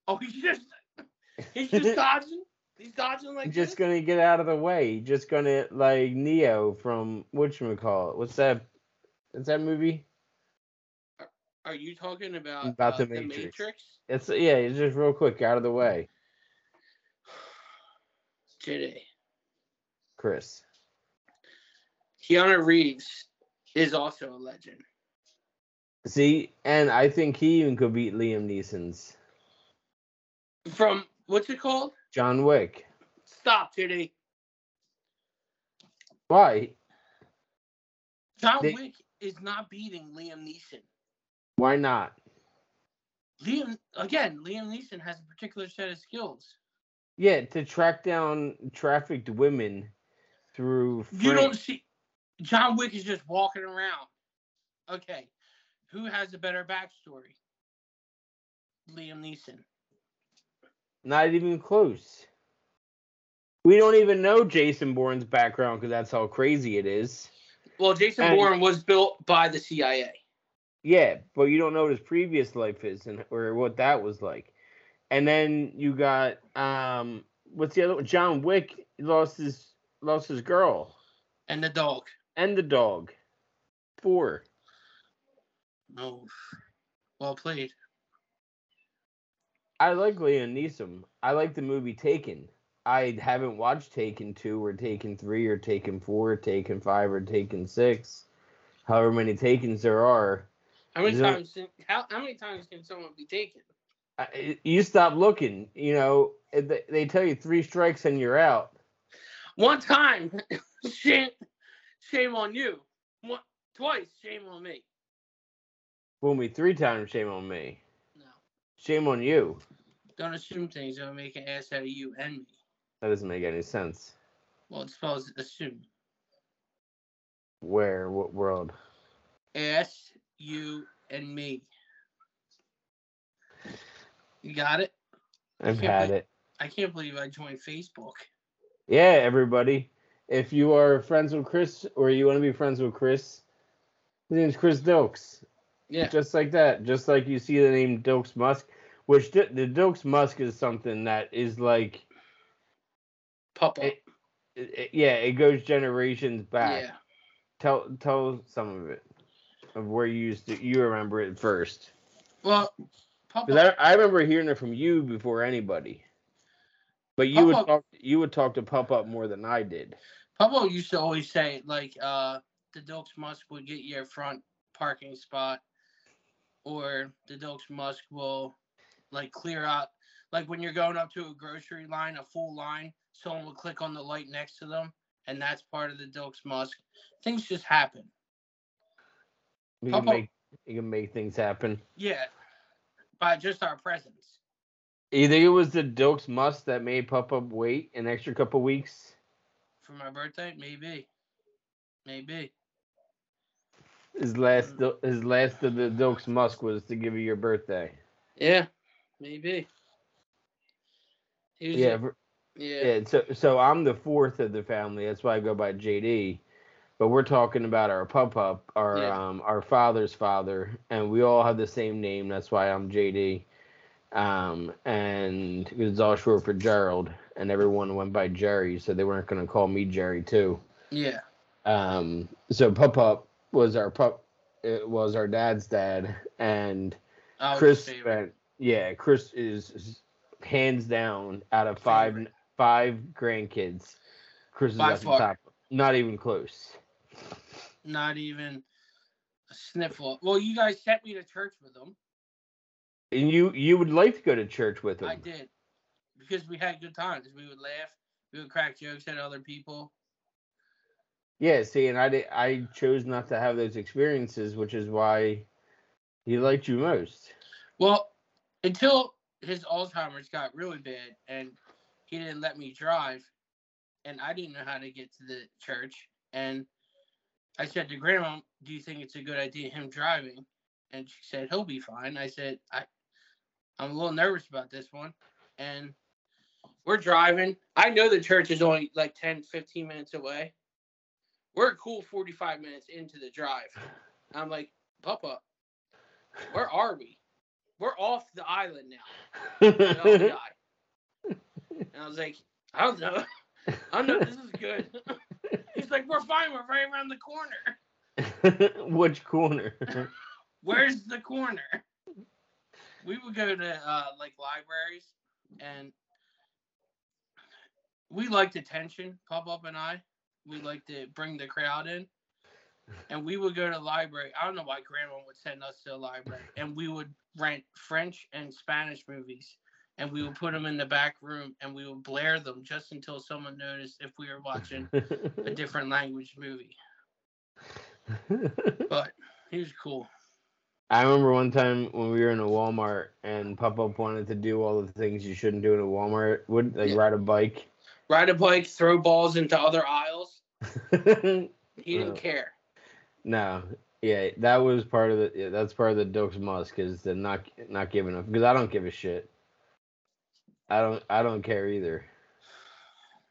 Oh, he's just he's just dodging. He's dodging like just this? gonna get out of the way. Just gonna like Neo from whatchamacallit. What's that? What's that movie? Are you talking about About uh, the the Matrix. Matrix? It's yeah. It's just real quick out of the way, JD. Chris. Keanu Reeves is also a legend. See, and I think he even could beat Liam Neeson's From what's it called? John Wick. Stop, JD. Why? John They- Wick is not beating Liam Neeson. Why not? Liam again. Liam Neeson has a particular set of skills. Yeah, to track down trafficked women through. You don't see. John Wick is just walking around. Okay, who has a better backstory? Liam Neeson. Not even close. We don't even know Jason Bourne's background because that's how crazy it is. Well, Jason And- Bourne was built by the CIA. Yeah, but you don't know what his previous life is and or what that was like. And then you got um what's the other one? John Wick lost his lost his girl And the dog. and the dog. Four. Oh, well played. I like Liam Neeson. I like the movie Taken. I haven't watched Taken two or Taken three or Taken four or Taken five or Taken six. However many Takens there are. How many times? How, how many times can someone be taken? I, you stop looking. You know they, they tell you three strikes and you're out. One time, shame, shame on you. One, twice, shame on me. Fool me three times, shame on me. Shame on you. don't assume things that will make an ass out of you and me. That doesn't make any sense. Well, it's supposed to assume. Where? What world? Ass, you, and me. You got it? I've had it. I can't believe I joined Facebook. Yeah, everybody. If you are friends with Chris or you want to be friends with Chris, his name's Chris Dilks. Yeah. Just like that. Just like you see the name Dilks Musk, which the, the Dilks Musk is something that is like, it, it- yeah, it goes generations back. yeah. Tell tell some of it of where you used to you remember it first. Well. 'Cause I, I remember hearing it from you before anybody. But you would Papa- talk you would talk to Pup Up more than I did. Pablo used to always say like uh the Dokes Musk would get you a front parking spot or the Dokes Musk will like clear out like when you're going up to a grocery line, a full line, someone will click on the light next to them and that's part of the Dokes Musk. Things just happen. You can make you can make things happen. Yeah. By just our presence. You think it was the Dokes Must that made Up wait an extra couple weeks? For my birthday? Maybe. Maybe. His last his last of the Dokes Musk was to give you your birthday. Yeah. Maybe. He was Yeah, ver- yeah. yeah. So so I'm the fourth of the family. That's why I go by JD. But we're talking about our pup up, our Yeah. um our father's father, and we all have the same name. That's why I'm JD. Um, and it was all short for Gerald, and everyone went by Jerry, so they weren't gonna call me Jerry too. Yeah. Um, so Pup Up was our pup. It was our dad's dad, and oh, was Chris. Yeah, Chris is, hands down out of five Favorite. five grandkids. Chris is By at the top. Not even close. Not even a sniffle. Well, you guys sent me to church with them. And you you would like to go to church with him. I did because we had good times. We would laugh. We would crack jokes at other people. Yeah, see, and I did, I chose not to have those experiences, which is why he liked you most. Well, until his Alzheimer's got really bad and he didn't let me drive, and I didn't know how to get to the church. And I said to Grandma, "Do you think it's a good idea him driving?" And she said he'll be fine. I said I, I'm a little nervous about this one, and we're driving. I know the church is only like 10, 15 minutes away. We're a cool 45 minutes into the drive. I'm like, Papa, where are we? We're off the island now. And I was like, I don't know. I don't know. if This is good. He's like, we're fine. We're right around the corner. which corner? Where's the corner? We would go to uh, like libraries, and we liked attention. Pop up and I, we like to bring the crowd in, and we would go to the library. I don't know why Grandma would send us to the library, and we would rent French and Spanish movies, and we would put them in the back room, and we would blare them just until someone noticed if we were watching a different language movie. But he was cool. I remember one time when we were in a Walmart and Pop Up wanted to do all the things you shouldn't do in a Walmart. Would like Yeah. ride a bike. ride a bike, throw balls into other aisles. He didn't Uh, care. no, yeah, that was part of the. Yeah, that's part of the Dokes Musk is the not not giving up because I don't give a shit. I don't I don't care either,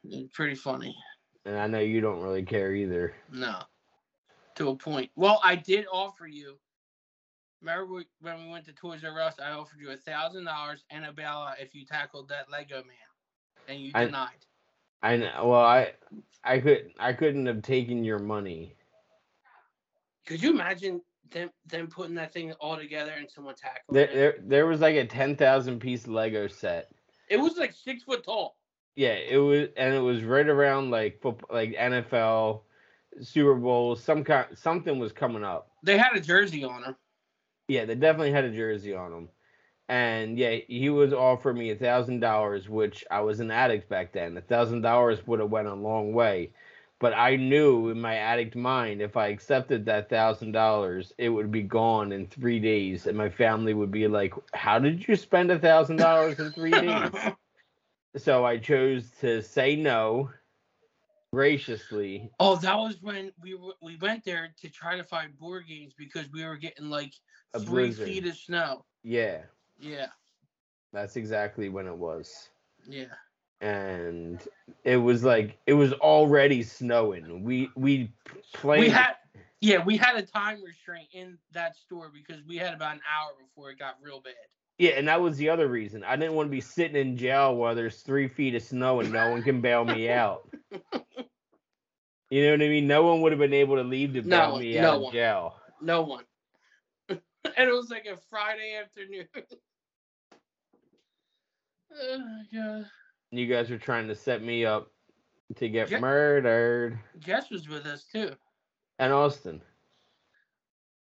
It's pretty funny. and I know you don't really care either. No, to a point. Well, I did offer you. Remember we, when we went to Toys R Us? I offered you a thousand dollars and a bailout if you tackled that Lego man, and you I- denied. I know. Well, I I could I couldn't have taken your money. Could you imagine them them putting that thing all together and someone tackling There it? there, there was like a ten thousand piece Lego set. It was like six foot tall. Yeah, it was, and it was right around like football, like NFL, Super Bowl, some kind, something was coming up. They had a jersey on her. Yeah, they definitely had a jersey on them, and yeah, he was offering me a thousand dollars, which I was an addict back then. A thousand dollars would have went a long way, but I knew in my addict mind, if I accepted that thousand dollars, it would be gone in three days, and my family would be like, "How did you spend a thousand dollars in three days?" so I chose to say no graciously. Oh, that was when we were, we went there to try to find board games because we were getting like A three blizzard. feet of snow. Yeah, Yeah, that's exactly when it was. yeah. And it was like it was already snowing. We we played We had yeah, we had a time restraint in that store because we had about an hour before it got real bad. Yeah, and that was the other reason. I didn't want to be sitting in jail while there's three feet of snow and no one can bail me out. You know what I mean? No one would have been able to leave to bail one- me no out of one. jail. No one. and it was like a Friday afternoon. oh my god. You guys were trying to set me up to get Je- murdered. Jess was with us too. And Austin.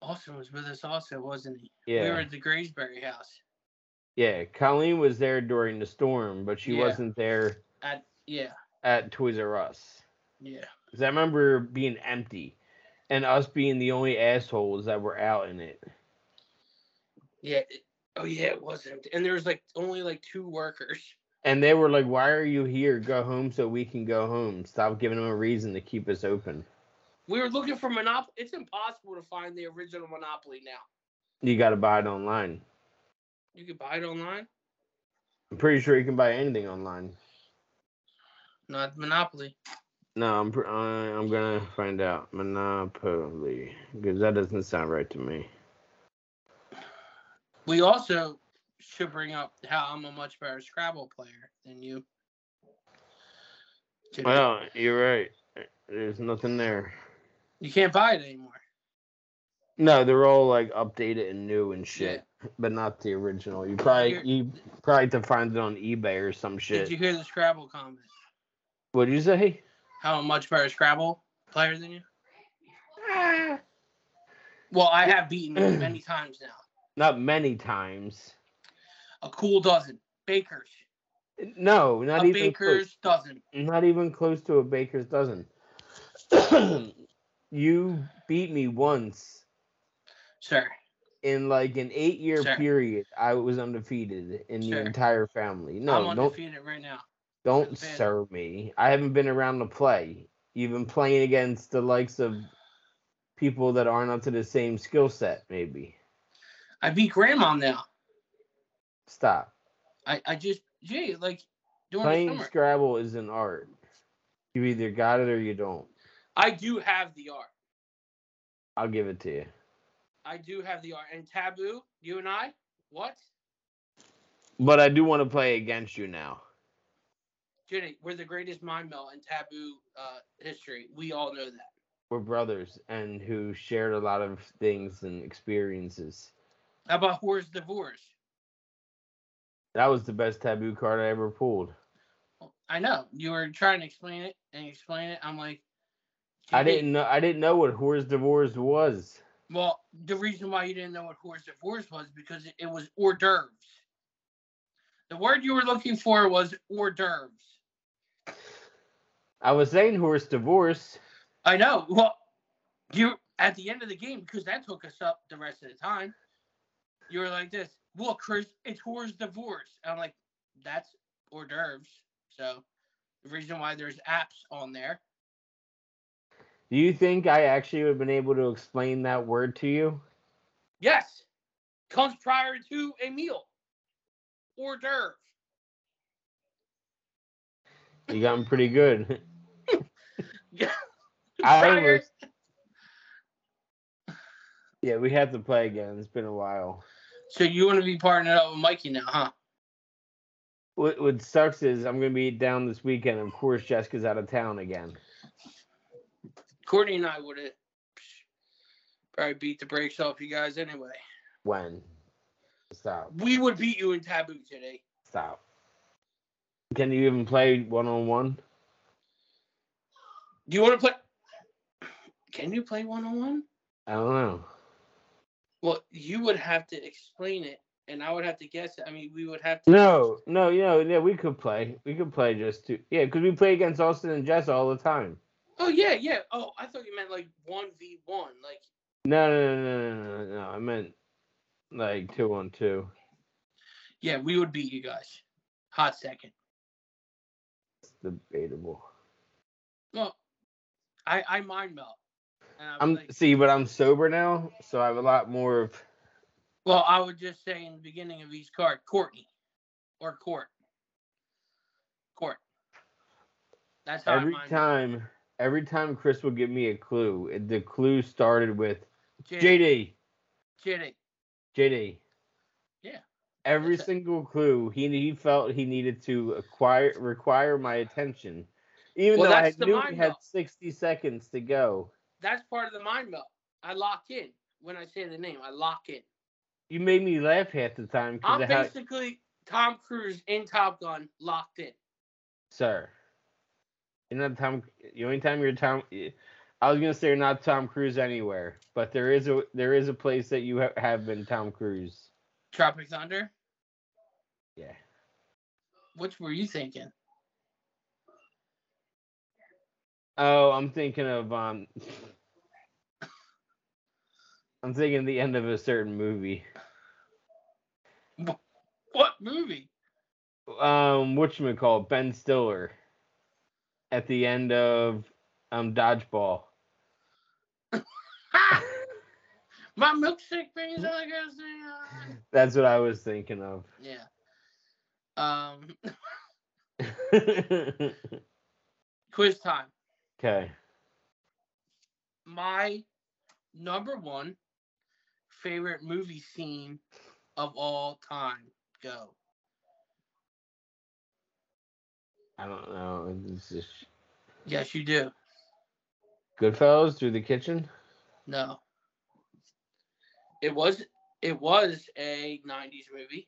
Austin was with us also, wasn't he? Yeah. We were at the Graysbury house. Yeah. Colleen was there during the storm, but she Yeah. wasn't there At yeah, at Toys R Us. yeah. Because I remember being empty and us being the only assholes that were out in it. Yeah. it- oh yeah, it wasn't. And there was like only like two workers. And they were like, Why are you here? Go home so we can go home. Stop giving them a reason to keep us open. We were looking for Monopoly. It's impossible to find the original Monopoly now. You got to buy it online. You can buy it online. I'm pretty sure you can buy anything online. Not Monopoly. No, I'm I'm gonna find out Monopoly because that doesn't sound right to me. We also should bring up how I'm a much better Scrabble player than you. Today. Well, you're right. There's nothing there. you can't buy it anymore. No, they're all like updated and new and shit, but not the original. You probably you probably have to find it on eBay or some shit. Did you hear the Scrabble comment? What did you say? How I'm a much better Scrabble player than you? Ah. Well, I have beaten you many times now. Not many times. A cool dozen. Bakers. No, not a even baker's dozen. close. Not even close to a baker's dozen. you beat me once Sir. in like an eight-year Sure. period. I was undefeated in Sure. the entire family. I'm No, don't undefeated right now. don't serve me. I haven't been around to play. You've been playing against the likes of people that aren't up to the same skill set. Maybe I beat grandma now. stop. I, I just Jay, like Playing. Scrabble is an art. You either got it or you don't. I do have the art. I'll give it to you. I do have the art. And taboo, you and I? What? But I do want to play against you now. Jenny, we're the greatest mind melt in taboo uh, history. We all know that. We're brothers and who shared a lot of things and experiences. How about whore's divorce? That was the best taboo card I ever pulled. I know. You were trying to explain it and explain it. I'm like I didn't know I didn't know what Whore's Divorce was. Well, the reason why you didn't know what whore's divorce was because it, it was hors d'oeuvres. The word you were looking for was hors d'oeuvres. I was saying Whore's Divorce. I know. Well, you at the end of the game because that took us up the rest of the time. You were like this. Look, Chris, it's whore's divorce. I'm like, that's hors d'oeuvres. So the reason why there's apps on there. Do you think I actually would have been able to explain that word to you? Yes, comes prior to a meal. Hors d'oeuvre. You got me pretty good. Yeah. I was, yeah, we have to play again. It's been a while. So you want to be partnered up with Mikey now, huh? What, what sucks is I'm gonna be down this weekend. Of course, Jessica's out of town again. Courtney and I would have probably beat the brakes off you guys anyway. When? Stop. We would beat you in taboo today. Stop. Can you even play one on one? Do you want to play? Can you play one on one? I don't know. Well, you would have to explain it, and I would have to guess it. I mean, we would have to. No, no, you know, yeah, we could play. We could play just two. Yeah, because we play against Austin and Jess all the time. Oh yeah, yeah. Oh, I thought you meant like one v one. Like, No, no, no, no, no, no, no. I meant like two on two. yeah, we would beat you guys. Hot second. It's debatable. Well, I I mind melt. And I was I'm like, see, but I'm sober now, so I have a lot more of. well, I would just say in the beginning of each card, Courtney, or Court. Court. That's how Every time, every time Chris would give me a clue, it- the clue started with JD. JD, JD. Yeah. Every That's it. single clue he he felt he needed to acquire require my attention, even Well, though I knew he had 60 seconds to go. That's part of the mind melt. I lock in when I say the name. I lock in. You made me laugh half the time because I'm basically Tom Cruise in Top Gun locked in. sir. You're not Tom. The only time you're Tom. I was gonna say you're not Tom Cruise anywhere, but there is a there is a place that you ha- have been Tom Cruise. Tropic Thunder. Yeah. Which were you thinking? Oh, I'm thinking of um. I'm thinking the end of a certain movie. What movie? Um, what you call Ben Stiller. At the end of um Dodgeball. My milkshake brings all I gotta. That's what I was thinking of. Yeah. Um. quiz time. Okay. My number one favorite movie scene of all time. Go. I don't know. Just Yes, you do. Goodfellas through the kitchen. No. It was it was a 90s movie.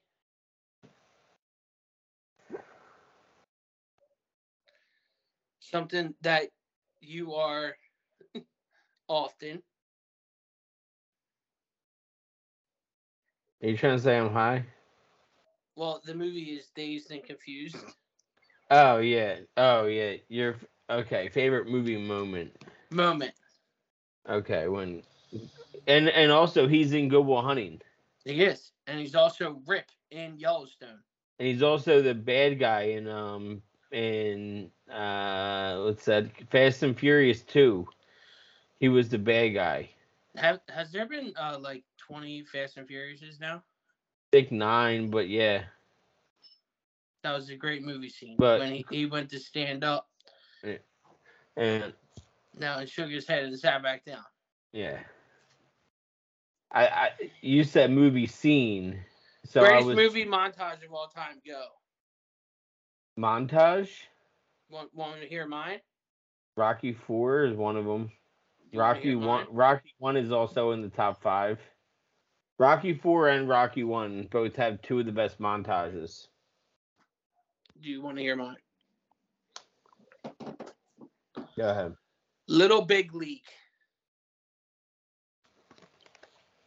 Something that you are often. Are you trying to say I'm high? Well, the movie is Dazed and Confused. Oh yeah. Oh yeah. Your okay. Favorite movie moment. Moment. Okay. When and and also he's in Good Will Hunting, He is. And he's also Rip in Yellowstone. and he's also the bad guy in um in uh let's say Fast and Furious two. He was the bad guy. Have has there been uh like 20 Fast and Furiouses now? I think nine, but yeah. That was a great movie scene But- when he, he went to stand up And now and shook his head and sat back down. yeah. I, I you said movie scene. So Greatest was movie montage of all time. Go. Montage. Want, want to hear mine? Rocky Four is one of them. Rocky one. Rocky one is also in the top five. Rocky Four and Rocky One both have two of the best montages. Do you want to hear mine? Go ahead. Little Big League.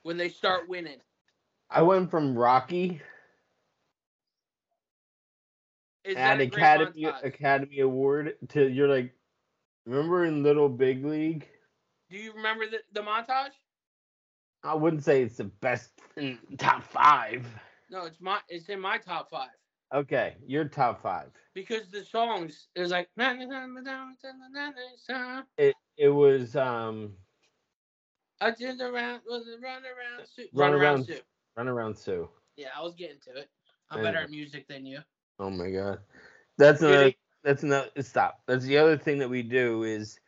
When they start winning. I went from Rocky Is Academy montage? Academy Award to you're like, remember in Little Big League? Do you remember the, the montage? I wouldn't say it's the best in top five. No, it's my it's in my top five. Okay, you're top five. Because the songs is like It it was um I did the round was it run around Sue? Run Run, around, Around- Sue. Run Around Sue. Yeah, I was getting to it. I'm Yeah. better at music than you. Oh my god. That's another that's another stop. That's the other thing that we do is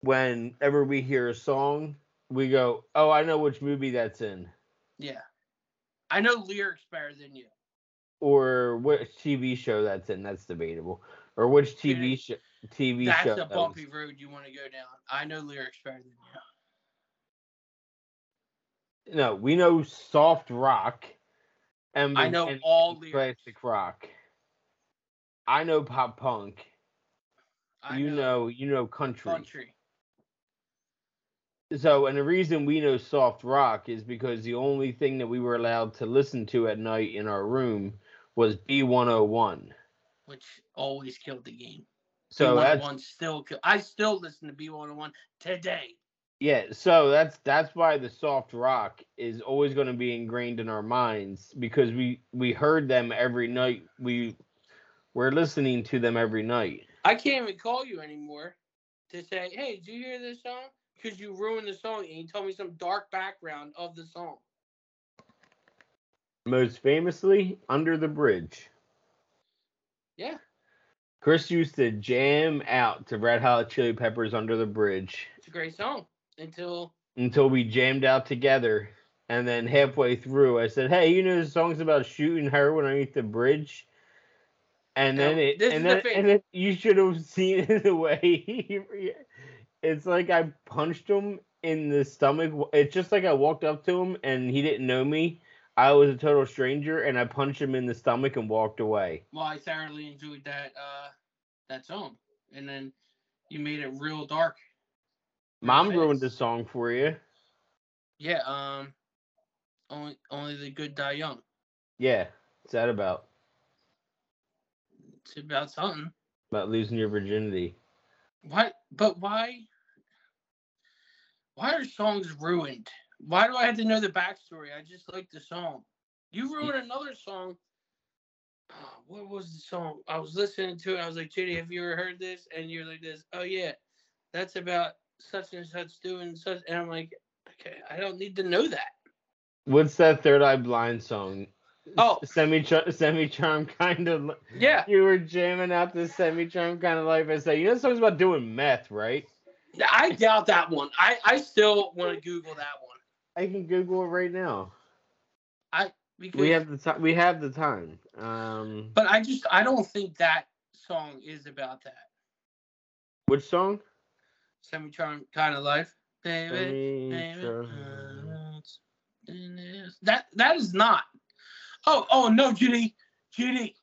whenever we hear a song, we go, Oh, I know which movie that's in. Yeah. I know lyrics better than you. Or which TV show that's in, that's debatable. Or which TV show TV That's show a that bumpy road you want to go down. I know lyrics better than you. No, we know soft rock and I know and all lyrics. classic rock. I know pop punk. I you know, you know country. country. So, and the reason we know soft rock is because the only thing that we were allowed to listen to at night in our room was B101. which always killed the game. So B101 still kill- I still listen to B101 today. yeah. So that's that's why the soft rock is always going to be ingrained in our minds because we we heard them every night. We we're listening to them every night. I can't even call you anymore to say, "Hey, did you hear this song?" Because you ruined the song and you told me some dark background of the song. Most famously, Under the Bridge. Yeah, Chris used to jam out to Red Hot Chili Peppers Under the Bridge it's a great song. Until until we jammed out together. And then halfway through, I said, "Hey, you know the song's about shooting heroin underneath the bridge." And then it, and the then, thing. and then you should have seen it the way he, it's like I punched him in the stomach. It's just like I walked up to him and he didn't know me. I was a total stranger, and I punched him in the stomach and walked away. well, I thoroughly enjoyed that uh, that song, and then you made it real dark. Mom ruined the song for you. Yeah. Um. Only only the good die young. Yeah. What's that about? About something. About losing your virginity. What? But why? Why are songs ruined? Why do I have to know the backstory? I just like the song. You mm. ruined another song. Oh, what was the song? I was listening to it. I was like, Judy, have you ever heard this? And you're like this. Oh yeah, that's about such and such doing such. And I'm like, okay, I don't need to know that. What's that Third Eye Blind song? Oh. semi semi charm kind of. Yeah, You were jamming out this semi charm kind of life. I say, you know, the song's about doing meth, right? I doubt that one. I I still want to Google that one. I can Google it right now. Because, We have the time. We have the time. Um, but I just I don't think that song is about that. which song? Semi charm kind of life, baby. Baby. That that is not. Oh oh no, Judy, Judy.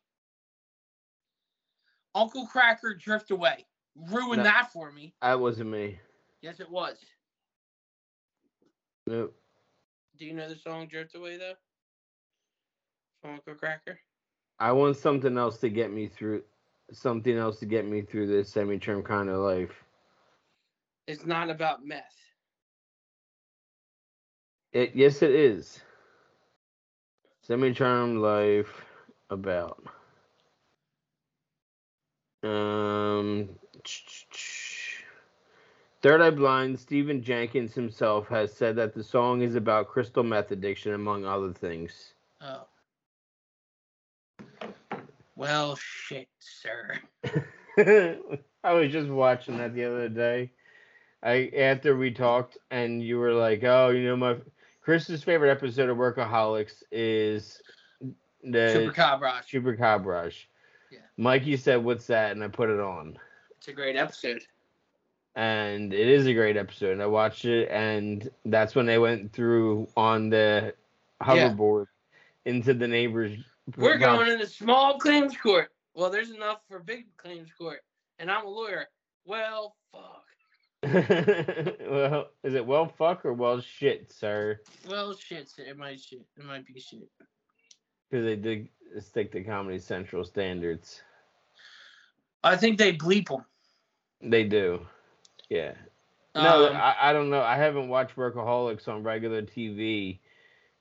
Uncle Kracker drift away. Ruined No. that for me. That wasn't me. Yes, it was. Nope. Do you know the song Drift Away though? From Uncle Kracker. I want something else to get me through. Something else to get me through this semi-term kind of life. It's not about meth. It yes, it is. Semi-charm life about. Um. Third Eye Blind, Stephan Jenkins himself has said that the song is about crystal meth addiction, among other things. Oh. Well, shit, sir. I was just watching that the other day. I after we talked, and you were like, "Oh, you know, my Chris's favorite episode of Workaholics is the Super Cobb Rush. Super Rush." Yeah. Mikey said, "What's that?" and I put it on, It's a great episode. and it is a great episode. And I watched it, and that's when they went through on the Yeah. hoverboard into the neighbors. We're going into small claims court. Well, there's enough for big claims court, and I'm a lawyer. Well, fuck. well, is it well fuck or well shit, sir? Well, shit. It might shit. It might be shit. Because they did stick to Comedy Central standards. I think they bleep them. They do. Yeah. No, Um, I, I don't know. I haven't watched Workaholics on regular TV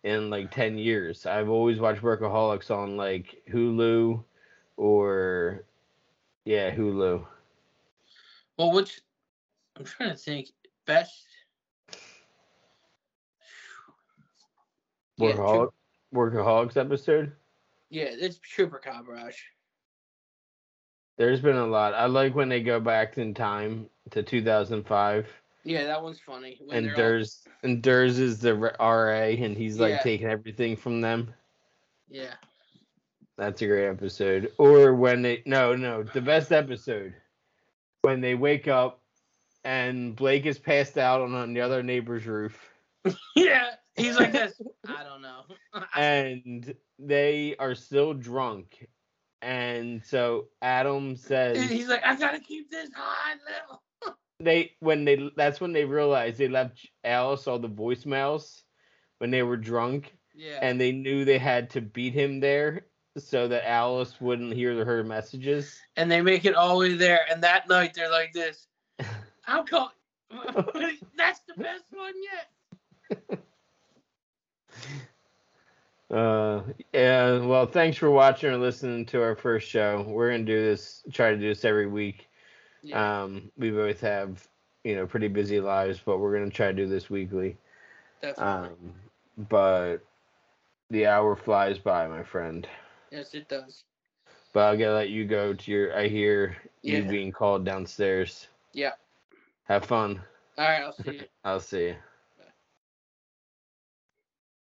in like 10 years. I've always watched Workaholics on like Hulu or, yeah, Hulu. well, which I'm trying to think. Best. Yeah, Workaholic, Workaholics episode. Yeah, it's Trooper Rush. There's been a lot. I like when they go back in time to 2005. Yeah, that one's funny. when and they're all- Durs and Durs is the RA, and he's like Yeah. taking everything from them. Yeah. That's a great episode. Or when they no no the best episode when they wake up and Blake is passed out on, the other neighbor's roof, Yeah. He's like this. I don't know. and they are still drunk, and so Adam says He's like, I gotta keep this high level. they when they that's when they realized they left Alice all the voicemails when they were drunk. Yeah. and they knew they had to beat him there so that Alice wouldn't hear her messages. and they make it all the way there. And that night they're like this. How come? That's the best one yet. Uh, yeah. Well, thanks for watching or listening to our first show. We're gonna do this, try to do this every week. Yeah, Um, we both have, you know, pretty busy lives, but we're gonna try to do this weekly. definitely. Um, but the hour flies by, my friend. yes, it does. But I gotta let you go to your. I hear you being called downstairs. Yeah. Have fun. All right, I'll see you. I'll see you.